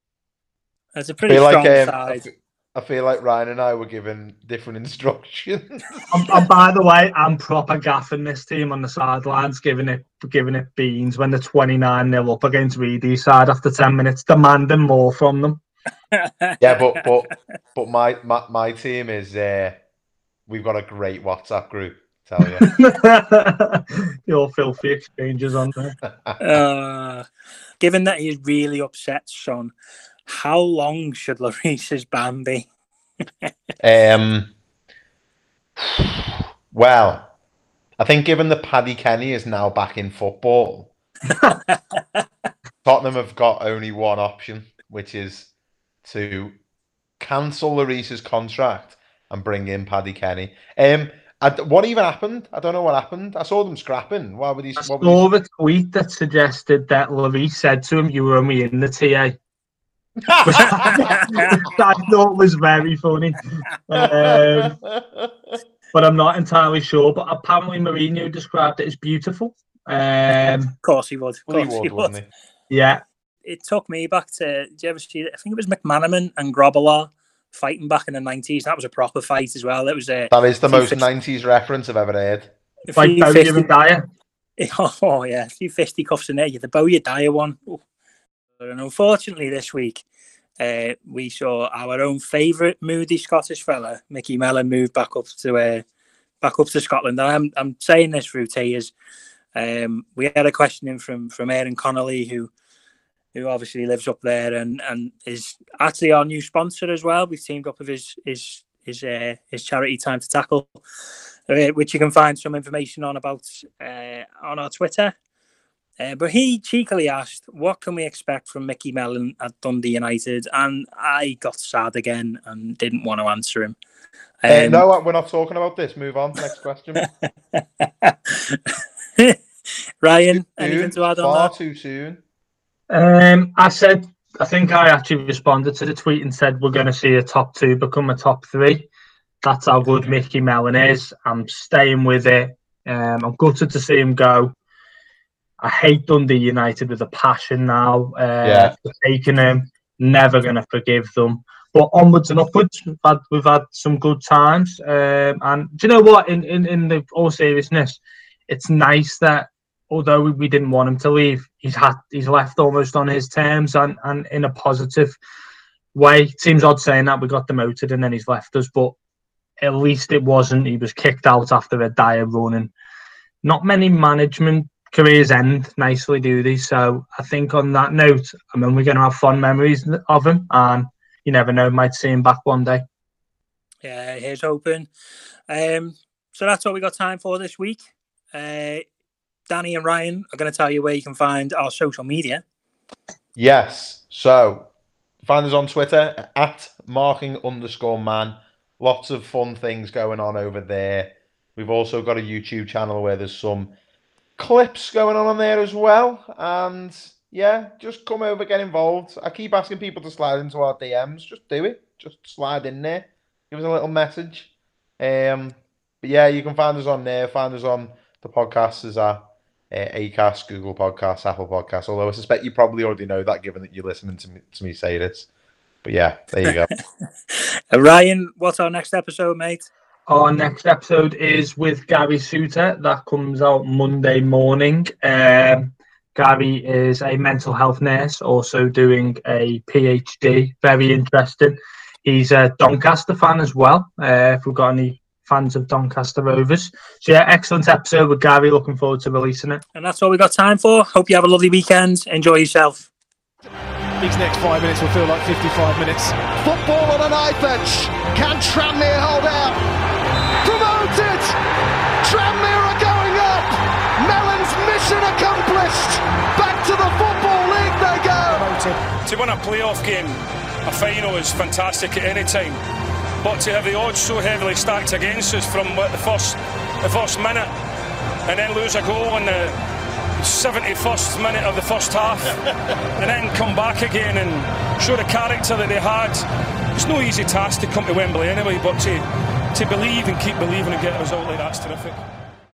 [SPEAKER 4] That's a pretty strong
[SPEAKER 5] like um,
[SPEAKER 4] side.
[SPEAKER 5] Fe- I feel like Ryan and I were given different instructions.
[SPEAKER 2] And, and by the way, I'm proper gaffing this team on the sidelines, giving it giving it beans when they're 29 nil up against Reedy's side after 10 minutes, demanding more from them.
[SPEAKER 5] yeah, but but but my my, my team is uh, we've got a great WhatsApp group. Tell you.
[SPEAKER 2] Your filthy exchanges on there.
[SPEAKER 4] Uh, given that he's really upset, Son, how long should Lloris's ban be?
[SPEAKER 5] Um, well, I think given that Paddy Kenny is now back in football, Tottenham have got only one option, which is to cancel Lloris's contract and bring in Paddy Kenny. Um, I, what even happened? I don't know what happened. I saw them scrapping. Why would he?
[SPEAKER 2] I saw
[SPEAKER 5] would
[SPEAKER 2] a tweet that suggested that Lloris said to him, "You were only in the TA." Which I thought was very funny. Um, but I'm not entirely sure. But apparently, Mourinho described it as beautiful. Um,
[SPEAKER 4] Of course he would. Of
[SPEAKER 5] Well, he would,
[SPEAKER 4] he would.
[SPEAKER 5] wouldn't
[SPEAKER 2] yeah,
[SPEAKER 4] It took me back to. Did you ever see? I think it was McManaman and Grobbelaar fighting back in the nineties. That was a proper fight as well. It was a.
[SPEAKER 5] That is the most '90s reference I've ever heard.
[SPEAKER 4] a
[SPEAKER 2] like
[SPEAKER 4] few
[SPEAKER 2] Bowyer and Dyer.
[SPEAKER 4] Oh yeah, a few fisticuffs in there. The Bowyer Dyer one. Ooh. And unfortunately, this week uh, we saw our own favourite moody Scottish fella, Micky Mellon, move back up to uh, back up to Scotland. And I'm I'm saying this through tears. Um, we had a question in from from Aaron Connolly, who who obviously lives up there and and is actually our new sponsor as well. We've teamed up with his his his uh, his charity Time to Tackle, uh, which you can find some information on about uh, on our Twitter. Uh, but he cheekily asked, "What can we expect from Micky Mellon at Dundee United?" And I got sad again and didn't want to answer him.
[SPEAKER 5] Uh,
[SPEAKER 4] Um,
[SPEAKER 5] no, we're not talking about this. Move on. Next question.
[SPEAKER 4] Ryan, anything to add on
[SPEAKER 5] Far
[SPEAKER 4] that?
[SPEAKER 5] too soon.
[SPEAKER 2] Um, I said, I think I actually responded to the tweet and said we're going to see a top two become a top three. That's how good Micky Mellon is. I'm staying with it. Um, I'm gutted to see him go. I hate Dundee United with a passion now. Uh,
[SPEAKER 5] Yeah.
[SPEAKER 2] taking him. Never going to forgive them. But onwards and upwards, we've had we've had some good times. Um, and do you know what? In in in the all seriousness, it's nice that although we, we didn't want him to leave, he's had he's left almost on his terms and, and in a positive way. Seems odd saying that we got demoted and then he's left us, but at least it wasn't. He was kicked out after a dire run, and not many management careers end nicely, do they? So I think on that note, I mean we're going to have fond memories of him, and you never know, might see him back one day.
[SPEAKER 4] Yeah, here's hoping. Um, so that's all we got time for this week. Uh, Danny and Ryan are going to tell you where you can find our social media.
[SPEAKER 5] Yes. So find us on Twitter at marking underscore man. Lots of fun things going on over there. We've also got a YouTube channel where there's some clips going on on there as well. And yeah, just come over, get involved. I keep asking people to slide into our DMs. Just do it. Just slide in there. Give us a little message. Um, but yeah, you can find us on there. Find us on the podcast as at uh, Acast, Google Podcasts, Apple Podcasts. Although I suspect you probably already know that, given that you're listening to me, to me say this. But yeah, there you go.
[SPEAKER 4] Ryan, what's our next episode, mate?
[SPEAKER 2] Our next episode is with Gary Suter. That comes out Monday morning. Um, Gary is a mental health nurse, also doing a PhD. Very interesting. He's a Doncaster fan as well. Uh, if we've got any fans of Doncaster Rovers. So yeah, excellent episode with Gary. Looking forward to releasing it.
[SPEAKER 4] And that's all we've got time for. Hope you have a lovely weekend. Enjoy yourself.
[SPEAKER 10] These next five minutes will feel like 55 minutes.
[SPEAKER 11] Football on a knife edge. Can Tranmere hold out? To
[SPEAKER 12] win a playoff game, a final is fantastic at any time. But to have the odds so heavily stacked against us from the first the first minute and then lose a goal in the 71st minute of the first half and then come back again and show the character that they had. It's no easy task to come to Wembley anyway, but to, to believe and keep believing and get a result like that's terrific.